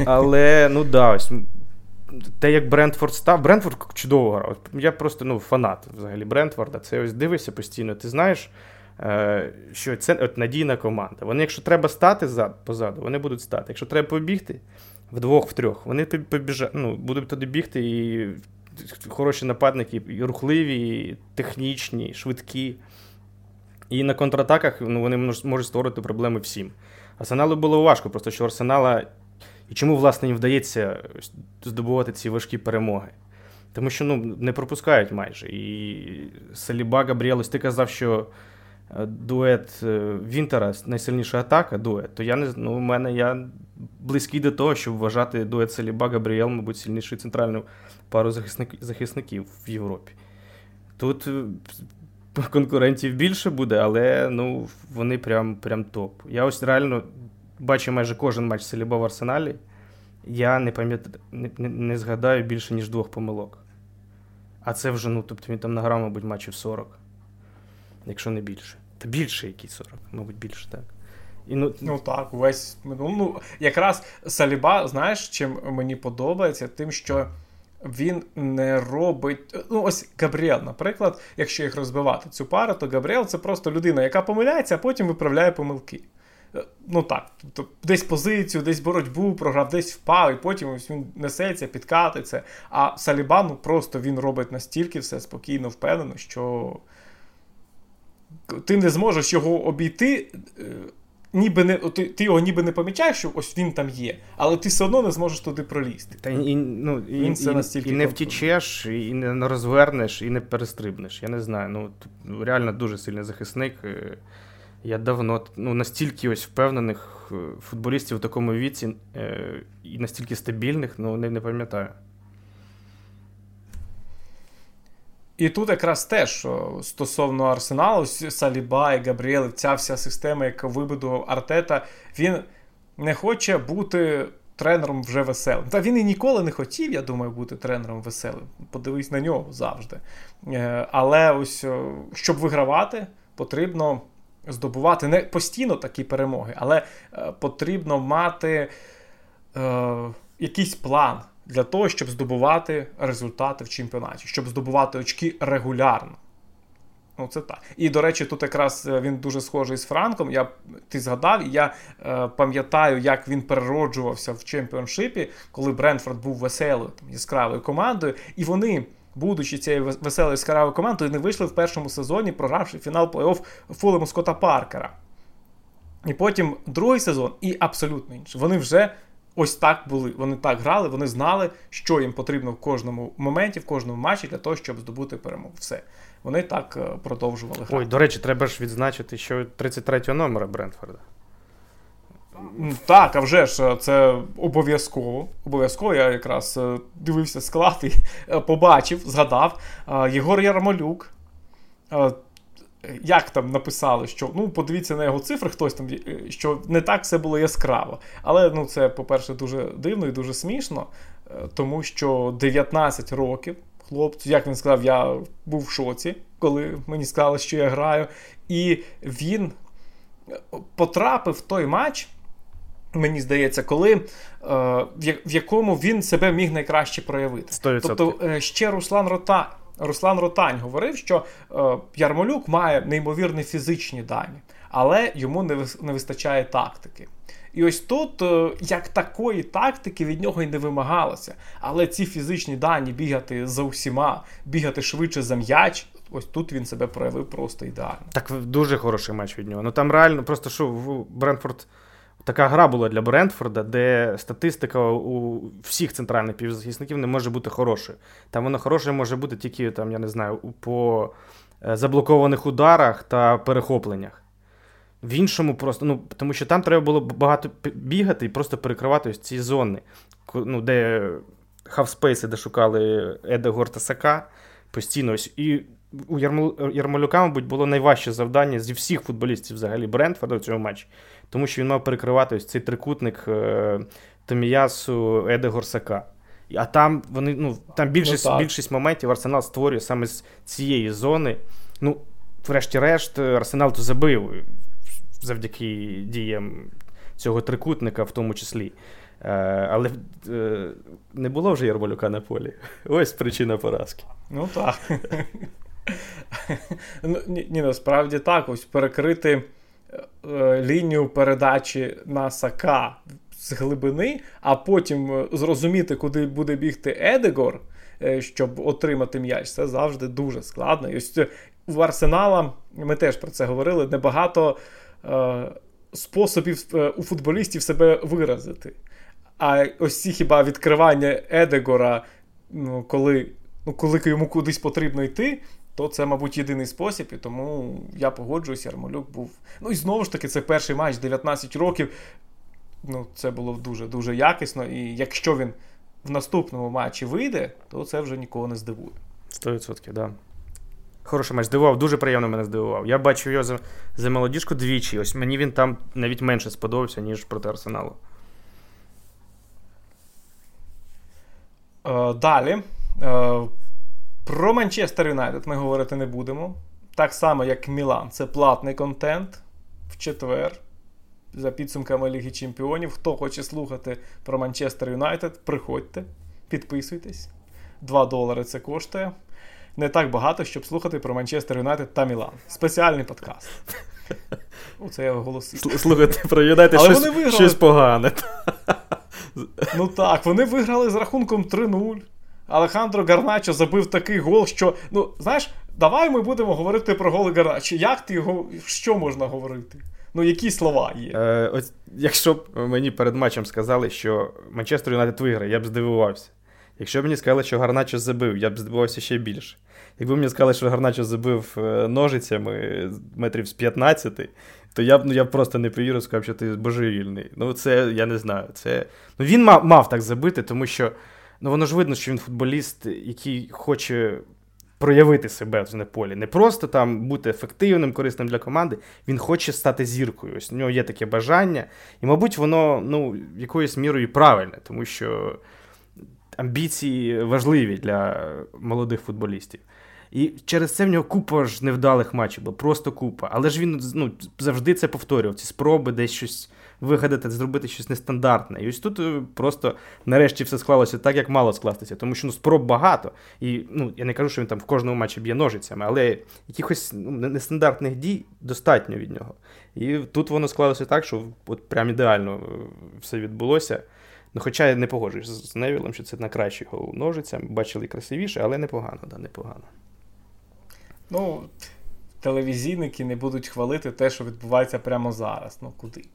Але, ну да, ось. Те, як Брентфорд став, Брентфорд чудово грав. Я просто ну, фанат взагалі Брентфорда. Це ось дивишся постійно. Ти знаєш, е, що це от надійна команда. Вони, якщо треба стати позаду, вони будуть стати. Якщо треба побігти вдвох-втрьох, вони побіжать, ну, будуть туди бігти і хороші нападники, і рухливі, і технічні, швидкі. І на контратаках ну, вони можуть створити проблеми всім. Арсеналу було важко, просто що Арсенала. І чому, власне, їм вдається здобувати ці важкі перемоги? Тому що ну, не пропускають майже. І Саліба Габріелось, ти казав, що дует е, Вінтера найсильніша атака, дует, то я не ну, у мене я близький до того, щоб вважати дует Саліба Габріел, мабуть, сильнішою центральною пару захисників в Європі. Тут е, конкурентів більше буде, але ну, вони прям прям топ. Я ось реально бачу майже кожен матч Селіба в Арсеналі. Я не пам'ятаю, не, не згадаю більше, ніж двох помилок. А це вже, ну, тобто він там награв, мабуть, матчів 40. Якщо не більше. Та більше який 40, мабуть, більше, так. І, ну, ну так, увесь ну, якраз Саліба, знаєш, чим мені подобається, тим, що він не робить. Ну, ось Габріел, наприклад, якщо їх розбивати цю пару, то Габріел це просто людина, яка помиляється, а потім виправляє помилки. Е, ну так, тобто десь позицію, десь боротьбу програв, десь впав, і потім ось він несеться, підкатиться. А Саліба, ну просто він робить настільки все спокійно, впевнено, що ти не зможеш його обійти. Е, ніби не ти, ти його ніби не помічаєш, що ось він там є, але ти все одно не зможеш туди пролізти. Та і, ну, і, він це настільки і не втічеш, і не розвернеш, і не перестрибнеш. Я не знаю. Ну реально дуже сильний захисник. Е, я давно ну, настільки ось впевнених е, футболістів у такому віці е, і настільки стабільних, ну не, не пам'ятаю. І тут якраз теж стосовно Арсеналу, Саліба і Габріел, ця вся система, яка вибудував Артета, він не хоче бути тренером вже веселим. Та він і ніколи не хотів, я думаю, бути тренером веселим. Подивись на нього завжди. Е, але ось щоб вигравати, потрібно здобувати не постійно такі перемоги, але е, потрібно мати е, якийсь план для того, щоб здобувати результати в чемпіонаті, щоб здобувати очки регулярно. Ну, це так. І, до речі, тут якраз е, він дуже схожий з Франком. Я, Ти згадав, і я е, пам'ятаю, як він перероджувався в чемпіоншипі, коли Брентфорд був веселою там, яскравою командою. І вони, будучи цією веселою яскравою командою, не вийшли в першому сезоні, програвши фінал плей-офф Фулему Скотта Паркера. І потім другий сезон і абсолютно інший. Вони вже ось так були. Вони так грали, вони знали, що їм потрібно в кожному моменті, в кожному матчі для того, щоб здобути перемогу. Все. Вони так е, продовжували грати. Ой, до речі, треба ж відзначити, що 33-го номера Брентфорда. Так, а вже ж це обов'язково. Обов'язково я якраз е, дивився склад і е, побачив, згадав. Єгор Ярмолюк як там написали, що ну подивіться на його цифри, хтось там е, що не так все було яскраво. Але ну це, по-перше, дуже дивно і дуже смішно, е, тому що 19 років хлопцю, як він сказав, я був в шоці, коли мені сказали, що я граю. І він е, потрапив в той матч. Мені здається, коли в якому він себе міг найкраще проявити. 100%. Тобто ще Руслан Рота Руслан Ротань говорив, що е, Ярмолюк має неймовірні фізичні дані, але йому не, вистачає тактики. І ось тут, е, як такої тактики, від нього й не вимагалося. Але ці фізичні дані бігати за усіма, бігати швидше за м'яч. Ось тут він себе проявив просто ідеально. Так дуже хороший матч від нього. Ну там реально просто що Бренфорд така гра була для Брентфорда, де статистика у всіх центральних півзахисників не може бути хорошою. Там вона хороша може бути тільки, там, я не знаю, по е, заблокованих ударах та перехопленнях. В іншому просто, ну, тому що там треба було багато бігати і просто перекривати ось ці зони, ну, де хавспейси, де шукали Едегор та Сака постійно. ось. І у Ярмолюка, мабуть, було найважче завдання зі всіх футболістів взагалі Брентфорда в цьому матчі тому що він мав перекривати ось цей трикутник е, Томіясу Еде Горсака. А там вони, ну, там більшість ну, більшість моментів Арсенал створює саме з цієї зони. Ну, врешті-решт, Арсенал то забив завдяки діям цього трикутника, в тому числі. Е, але е, не було вже Ярмолюка на полі. Ось причина поразки. Ну так. Ну, ні, насправді так, ось перекрити. Е, лінію передачі на Сака з глибини, а потім е, зрозуміти, куди буде бігти Едегор, е, щоб отримати м'яч, це завжди дуже складно. І ось в Арсенала ми теж про це говорили. Небагато е, способів у футболістів себе виразити. А ось ці хіба відкривання Едегора, ну, коли ну, коли йому кудись потрібно йти, то це, мабуть, єдиний спосіб, і тому я погоджуюсь, Ярмолюк був. Ну і знову ж таки, це перший матч 19 років. Ну, Це було дуже-дуже якісно. І якщо він в наступному матчі вийде, то це вже нікого не здивує. 100%, так. Да. Хороший матч здивував, дуже приємно мене здивував. Я бачив його за за молодіжку двічі. Ось мені він там навіть менше сподобався, ніж проти Арсеналу. Е, далі. Про Манчестер Юнайтед ми говорити не будемо. так само, як Мілан. Це платний контент в четвер. За підсумками Ліги Чемпіонів. Хто хоче слухати про Манчестер Юнайтед, приходьте, підписуйтесь. 2 долари це коштує. Не так багато, щоб слухати про Манчестер Юнайтед та Мілан. Спеціальний подкаст. Оце я оголосив. Слухайте, про Юнайтед щось, щось погане. Ну так, вони виграли з рахунком 3-0. Алехандро Гарначо забив такий гол, що, ну, знаєш, давай ми будемо говорити про голи Гарначо. Як ти його, що можна говорити? Ну, які слова є? Е, ось, Якщо б мені перед матчем сказали, що Манчестер Юнайтед виграє, я б здивувався. Якщо б мені сказали, що Гарначо забив, я б здивувався ще більше. Якби мені сказали, що Гарначо забив е, ножицями метрів з 15, то я б ну, я просто не повірив, сказав, що ти божевільний. Ну, це я не знаю. Це... Ну, Він мав, мав так забити, тому що ну, воно ж видно, що він футболіст, який хоче. Проявити себе на полі. Не просто там бути ефективним, корисним для команди. Він хоче стати зіркою. Ось у нього є таке бажання. І, мабуть, воно ну, якоюсь мірою правильне, тому що амбіції важливі для молодих футболістів. І через це в нього купа ж невдалих матчів, бо просто купа. Але ж він ну, завжди це повторював. Ці спроби десь щось вигадати, зробити щось нестандартне. І ось тут е, просто нарешті все склалося так, як мало скластися. Тому що ну, спроб багато. І ну, я не кажу, що він там в кожному матчі б'є ножицями, але якихось ну, нестандартних дій достатньо від нього. І тут воно склалося так, що от прям ідеально е, все відбулося. Ну, Хоча я не погоджуюсь з Невілом, що це на кращий гол ножицями. Бачили красивіше, але непогано, да, непогано. Ну, телевізійники не будуть хвалити те, що відбувається прямо зараз. Ну куди?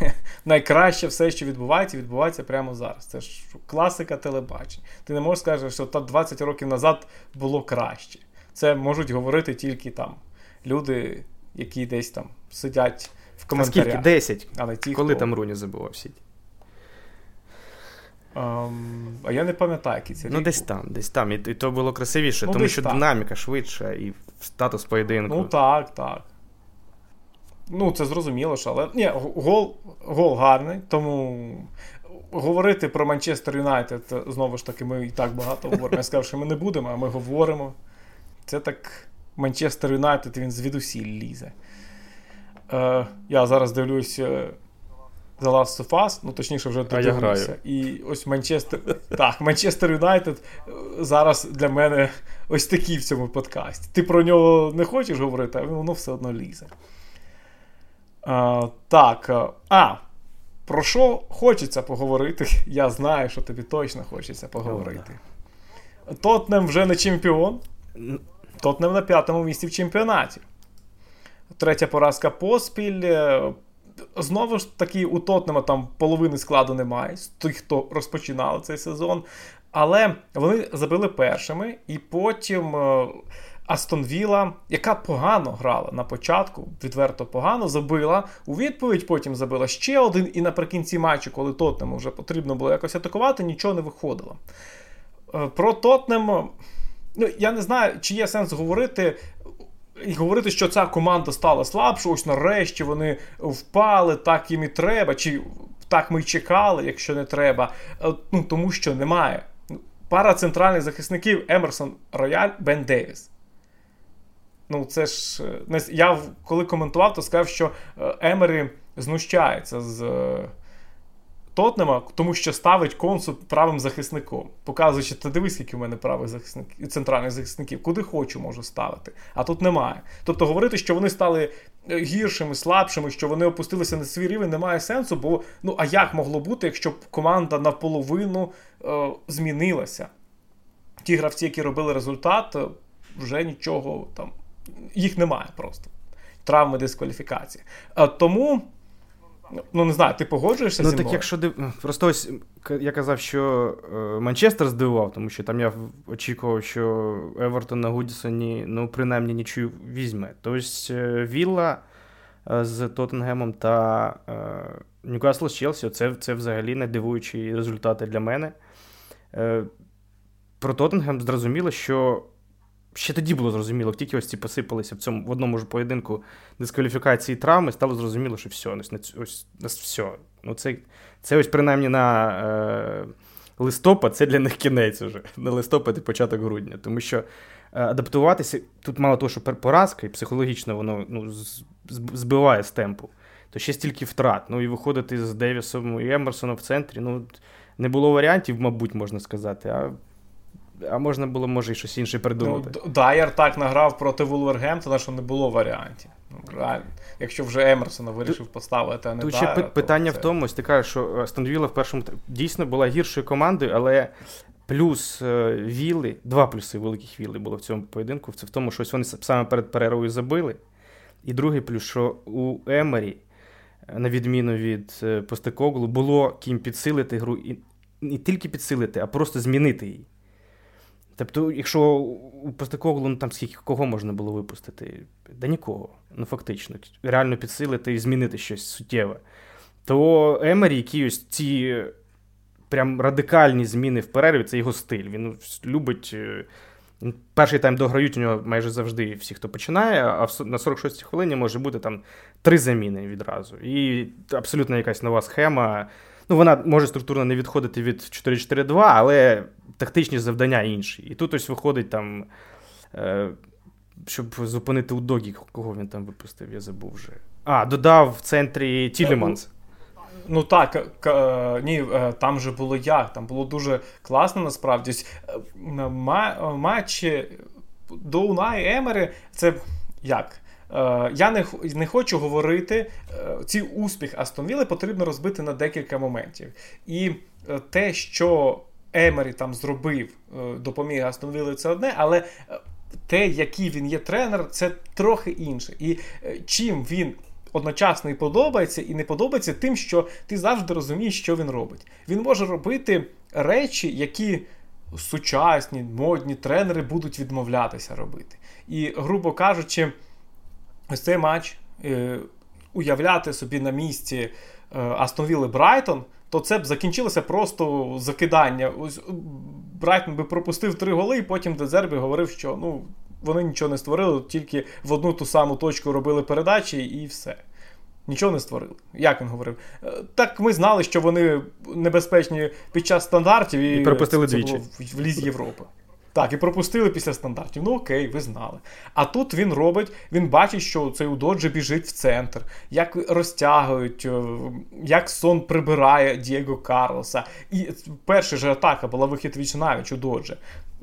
Найкраще все, що відбувається, відбувається прямо зараз. Це ж класика телебачення. Ти не можеш сказати, що 20 років назад було краще. Це можуть говорити тільки там люди, які десь там сидять в коментарях. А скільки? 10? А не ті, Коли хто... там Руні забував сіті? Um, а я не пам'ятаю, який це Ну, рік десь там, десь там. І, і то було красивіше, ну, тому що так. динаміка швидша і статус поєдинку. Ну так, так. Ну, це зрозуміло, що але. Ні, гол гол гарний, тому говорити про Манчестер Юнайтед знову ж таки, ми і так багато говоримо. Я сказав, що ми не будемо, а ми говоримо. Це так. Манчестер Юнайтед він звідусіль лізе. Е, Я зараз дивлюсь е, The Last of Us, ну точніше, вже додивився. І ось Манчестер. Так, Манчестер Юнайтед е, зараз для мене ось такий в цьому подкасті. Ти про нього не хочеш говорити, а воно все одно лізе. А, Так. Е, а, про що хочеться поговорити? Я знаю, що тобі точно хочеться поговорити. Тотнем вже не чемпіон. Тотнем на п'ятому місці в чемпіонаті. Третя поразка поспіль. Знову ж таки, у Тотнема там половини складу немає, з тих, хто розпочинали цей сезон. Але вони забили першими, і потім е, Астон Віла, яка погано грала на початку, відверто погано забила. У відповідь потім забила ще один, і наприкінці матчу, коли Тотнему вже потрібно було якось атакувати, нічого не виходило. Е, про Тотнем, ну я не знаю, чи є сенс говорити і говорити, що ця команда стала слабшою, ось нарешті вони впали, так їм і треба, чи так ми й чекали, якщо не треба. Е, ну, Тому що немає. Пара центральних захисників Емерсон Рояль Бен Девіс. Ну, це ж е, я коли коментував, то сказав, що е, Емері знущається з Тотнема, тому що ставить консу правим захисником, показуючи, ти дивись, скільки в мене правих захисників центральних захисників, куди хочу, можу ставити. А тут немає. Тобто говорити, що вони стали е, гіршими, слабшими, що вони опустилися на свій рівень, немає сенсу, бо ну а як могло бути, якщо б команда наполовину е, змінилася? Ті гравці, які робили результат, е, вже нічого там, їх немає просто. Травми дискваліфікації. Е, тому. Ну, не знаю, ти погоджуєшся? Ну, зі так мною? якщо див... Просто ось я казав, що е, Манчестер здивував, тому що там я очікував, що Евертон на Гудісоні, ну, принаймні, нічию візьме. Тобто Вілла е, з Тоттенгемом та Ньюкасл з Челсі це, це взагалі не дивуючі результати для мене. Про Тоттенгем зрозуміло, що Ще тоді було зрозуміло, тільки ось ці посипалися в цьому в одному ж поєдинку дискваліфікації травми, стало зрозуміло, що все, ось, ось, ось все. Ну, Це це ось принаймні на е, листопад, це для них кінець уже. На листопад і початок грудня. Тому що адаптуватися. Тут мало того, що поразка, і психологічно воно ну, збиває з темпу, то ще стільки втрат. Ну і виходити з Девісом і Емерсоном в центрі. ну, Не було варіантів, мабуть, можна сказати. а а можна було, може, і щось інше придумати. Ну, Дайер так награв проти Вулвергемптона, що не було варіантів. Ну, реально. Якщо вже Емерсона вирішив поставити, а не Тут Дайера, ще питання це... в тому, ось ти кажеш, що Астонвіла в першому дійсно була гіршою командою, але плюс е, віли, два плюси великих віли було в цьому поєдинку. Це в тому, що ось вони саме перед перервою забили. І другий плюс, що у Емері, на відміну від е, Постекоглу, було ким підсилити гру і не тільки підсилити, а просто змінити її. Тобто, якщо у ну там скільки кого можна було випустити? Да нікого, ну фактично, реально підсилити і змінити щось суттєве. То Емері, які ось ці прям радикальні зміни в перерві, це його стиль. Він любить. Е, перший тайм дограють у нього майже завжди всі, хто починає, а на 46-й хвилині може бути там три заміни відразу. І абсолютно якась нова схема. Ну, вона може структурно не відходити від 4-4-2, але тактичні завдання інші. І тут ось виходить там, е, щоб зупинити у Догі, кого він там випустив, я забув вже. А, додав в центрі Тіліманс. Ну так, к, ні, е, там же було як, там було дуже класно насправді. Е, матчі до Унай Емери це як? Е, я не не хочу говорити, ці успіх Астонвіли потрібно розбити на декілька моментів. І те, що Емері там зробив, допоміг Астонвіли, це одне, але те, який він є тренер, це трохи інше. І чим він одночасно і подобається, і не подобається тим, що ти завжди розумієш, що він робить. Він може робити речі, які сучасні, модні тренери будуть відмовлятися робити. І, грубо кажучи, ось цей матч е, уявляти собі на місці е, Астонвіли Брайтон. То це б закінчилося просто закидання. Ось Брайтон би пропустив три голи, і потім Дезербі говорив, що ну вони нічого не створили, тільки в одну ту саму точку робили передачі і все. Нічого не створили. Як він говорив? Е, так ми знали, що вони небезпечні під час стандартів і, і пропустили двічі в, в Лізі Європи. Так, і пропустили після стандартів. Ну окей, ви знали. А тут він робить, він бачить, що цей Удоджі біжить в центр, як розтягують, е, як сон прибирає Дієго Карлоса. І перша же атака була вихід віч навіч у Доджі.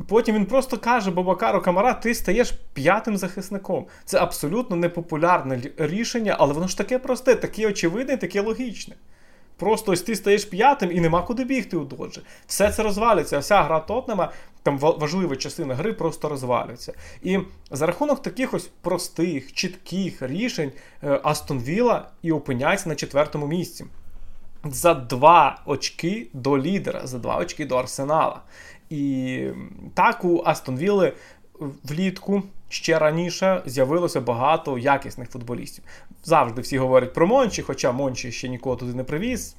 Потім він просто каже Бабакару Камара, ти стаєш п'ятим захисником. Це абсолютно непопулярне рішення, але воно ж таке просте, таке очевидне, таке логічне. Просто ось ти стаєш п'ятим і нема куди бігти у доджі. Все це розвалюється. Вся гра Тотнема, там важлива частина гри просто розвалюється. І за рахунок таких ось простих, чітких рішень е, Астон Вілла і опиняється на четвертому місці. За два очки до лідера, за два очки до Арсенала. І так у Астон Вілли влітку ще раніше з'явилося багато якісних футболістів. Завжди всі говорять про Мончі, хоча Мончі ще нікого туди не привіз.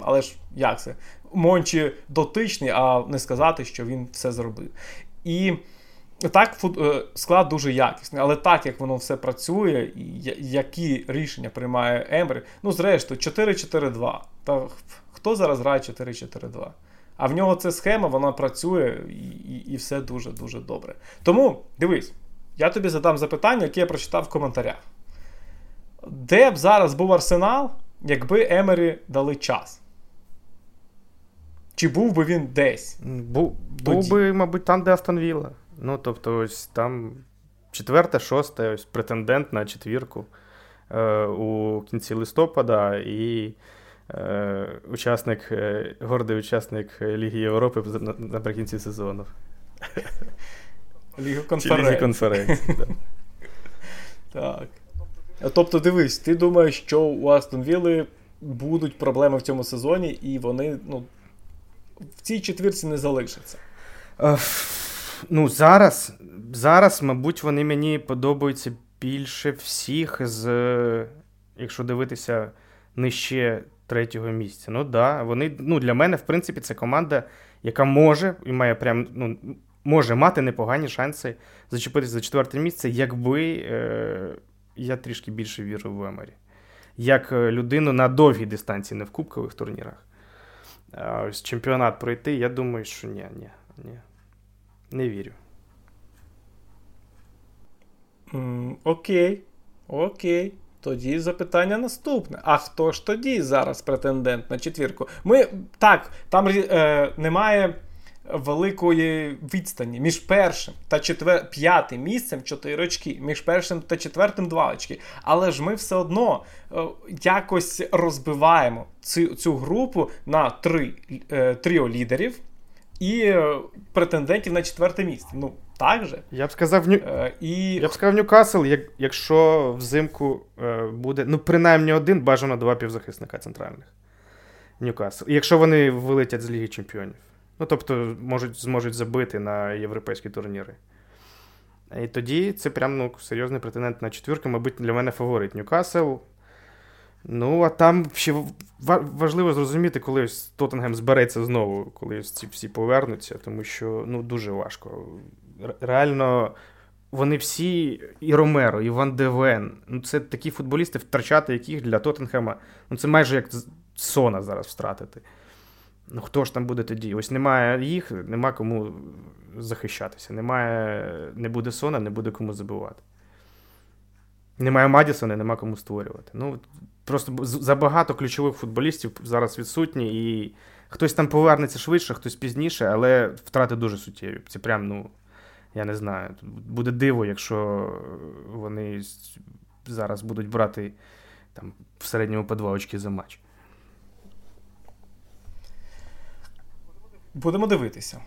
Але ж як це? Мончі дотичний, а не сказати, що він все зробив. І так, е, склад дуже якісний, але так як воно все працює, і які рішення приймає Ембрі, ну, зрештою, 4-4-2. Та хто зараз грає 4-4-2? А в нього ця схема, вона працює і, і, і все дуже-дуже добре. Тому дивись, я тобі задам запитання, яке я прочитав в коментарях. Де б зараз був арсенал, якби Емері дали час? Чи був би він десь? Бу, був би, мабуть, там, де Астон Вілла. Ну, тобто, ось там четверте, шосте, ось претендент на четвірку е, у кінці листопада і е, учасник, е, гордий учасник Ліги Європи наприкінці сезону. Ліга конференції. конференції, так. Тобто, дивись, ти думаєш, що у Астон Вілли будуть проблеми в цьому сезоні, і вони ну, в цій четвірці не залишаться. Uh, ну, зараз, зараз, мабуть, вони мені подобаються більше всіх, з, якщо дивитися нижче третього місця. Ну да, вони, ну, для мене, в принципі, це команда, яка може і має прям, ну, може мати непогані шанси зачепитися за четверте місце, якби е, я трішки більше вірив в Емері. Як е, людину на довгій дистанції, не в кубкових турнірах. А ось чемпіонат пройти, я думаю, що ні, ні, ні. Не вірю. Окей. Окей. Тоді запитання наступне. А хто ж тоді зараз претендент на четвірку? Ми так, там е, немає великої відстані між першим та четвер... п'ятим місцем 4 очки, між першим та четвертим 2 очки. Але ж ми все одно е, якось розбиваємо цю цю групу на три е, тріо лідерів і е, претендентів на четверте місце. Ну, так же? Я б сказав, Ню... і... я б сказав Ньюкасл, як... якщо взимку буде, ну, принаймні один, бажано два півзахисника центральних. Ньюкасл. Якщо вони вилетять з Ліги Чемпіонів. Ну, тобто, можуть, зможуть забити на європейські турніри. І тоді це прям ну, серйозний претендент на четвірку, мабуть, для мене фаворит Ньюкасл. Ну, а там ще важливо зрозуміти, коли ось Тоттенгем збереться знову, коли ці всі повернуться, тому що ну, дуже важко. Реально, вони всі, і Ромеро, і Ван Девен. Ну, це такі футболісти, втрачати яких для Тоттенхема. Ну, це майже як Сона зараз втратити. Ну, хто ж там буде тоді? Ось немає їх, нема кому захищатися. Немає, Не буде Сона, не буде кому забивати. Немає Мадісона, нема кому створювати. Ну, Просто забагато ключових футболістів зараз відсутні, і хтось там повернеться швидше, хтось пізніше, але втрати дуже суттєві. Це прям, ну, я не знаю. Буде диво, якщо вони зараз будуть брати там в середньому по два очки за матч. Будемо дивитися.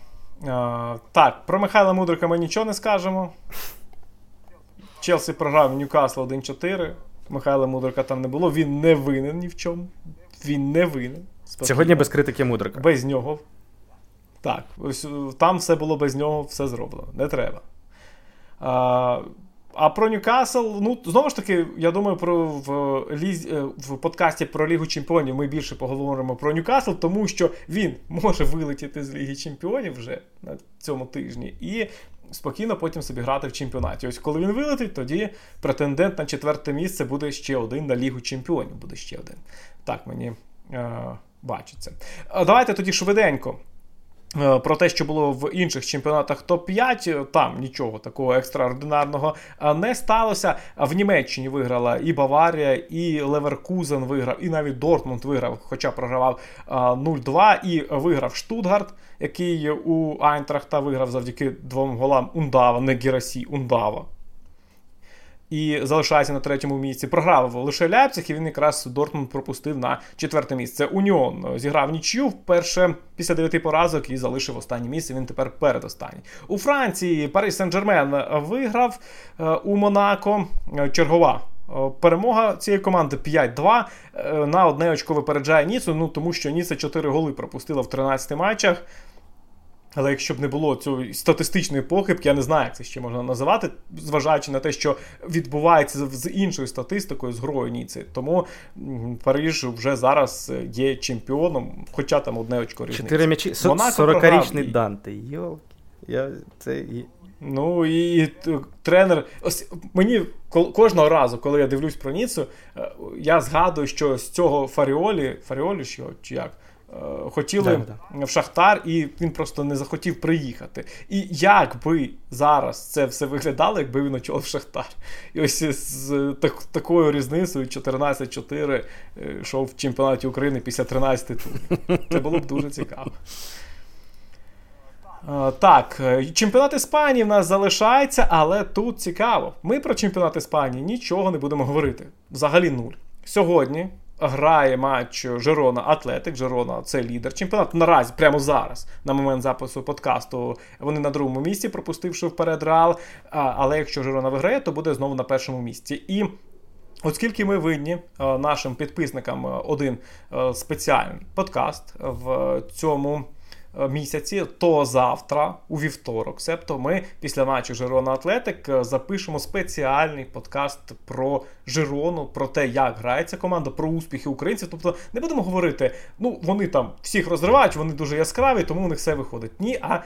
А, Так, про Михайла Мудрика ми нічого не скажемо. Челсі програв Ньюкасл 1-4. Михайла Мудрика там не було. Він не винен ні в чому. Він не винен. Спокійно. Сьогодні без критики Мудрика. Без нього. Так, ось там все було без нього, все зроблено. Не треба. А, а про Ньюкасл, ну знову ж таки, я думаю, про в е, в подкасті про Лігу Чемпіонів ми більше поговоримо про Ньюкасл, тому що він може вилетіти з Ліги Чемпіонів вже на цьому тижні і спокійно потім собі грати в чемпіонаті. Ось коли він вилетить, тоді претендент на четверте місце буде ще один на Лігу Чемпіонів. Буде ще один. Так мені е, бачиться. Давайте тоді швиденько. Е, про те, що було в інших чемпіонатах топ-5, е, там нічого такого екстраординарного е, не сталося. В Німеччині виграла і Баварія, і Леверкузен виграв, і навіть Дортмунд виграв, хоча програвав 0-2, і виграв Штутгарт, який у Айнтрахта виграв завдяки двом голам Ундава, не Герасі, Ундава і залишається на третьому місці. Програв лише Ляпциг, і він якраз Дортмунд пропустив на четверте місце. Уніон зіграв нічю вперше після дев'яти поразок і залишив останнє місце. Він тепер передостанній. У Франції Париж Сен-Жермен виграв е, у Монако е, чергова. Е, перемога цієї команди 5-2 на одне очко випереджає Ніцу, ну тому що Ніца 4 голи пропустила в 13 матчах. Але якщо б не було цієї статистичної похибки, я не знаю, як це ще можна називати, зважаючи на те, що відбувається з іншою статистикою, з грою Ніци. Тому Париж вже зараз є чемпіоном, хоча там одне очко різниці. Чотири м'ячі, 40-річний Данте. Йолки. Я це... Ну і, і тренер. Ось мені кожного разу, коли я дивлюсь про Ніцу, е, я згадую, що з цього Фаріолі, Фаріолі що, чи як? Е, хотіли да, в Шахтар, і він просто не захотів приїхати. І як би зараз це все виглядало, якби він очолив Шахтар. І ось з так, такою різницею 14-4 е, йшов в чемпіонаті України після 13 турів. Це було б дуже цікаво. Е, так, чемпіонат Іспанії в нас залишається, але тут цікаво. Ми про чемпіонат Іспанії нічого не будемо говорити. Взагалі нуль. Сьогодні грає матч Жерона Атлетик. Жерона це лідер чемпіонату. Наразі, прямо зараз, на момент запису подкасту, вони на другому місці, пропустивши вперед Реал. Але якщо Жерона виграє, то буде знову на першому місці. І Оскільки ми винні нашим підписникам один спеціальний подкаст в цьому місяці, то завтра, у вівторок, себто ми після матчу Жирона Атлетик е, запишемо спеціальний подкаст про Жирону, про те, як грається команда, про успіхи українців. Тобто не будемо говорити, ну вони там всіх розривають, вони дуже яскраві, тому у них все виходить. Ні, а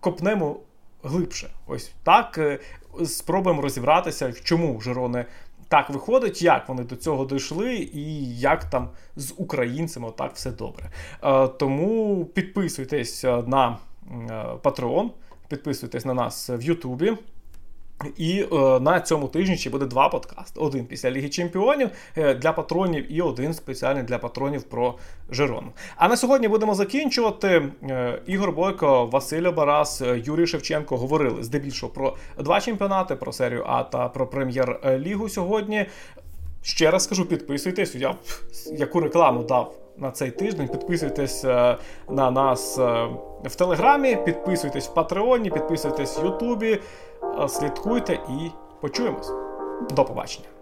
копнемо глибше. Ось так е, спробуємо розібратися, чому Жирони так виходить, як вони до цього дійшли, і як там з українцями так все добре. Е, тому підписуйтесь е, на е, Patreon, підписуйтесь на нас в Ютубі. І е, на цьому тижні ще буде два подкасти: один після Ліги Чемпіонів е, для патронів, і один спеціальний для патронів про Жерону. А на сьогодні будемо закінчувати. Е, Ігор Бойко, Василь Барас, е, Юрій Шевченко говорили здебільшого про два чемпіонати: про серію А та про прем'єр-лігу сьогодні. Ще раз скажу, підписуйтесь. Я яку рекламу дав на цей тиждень. Підписуйтесь е, на нас е, в Телеграмі, підписуйтесь в Патреоні, підписуйтесь в Ютубі, е, слідкуйте і почуємось. До побачення.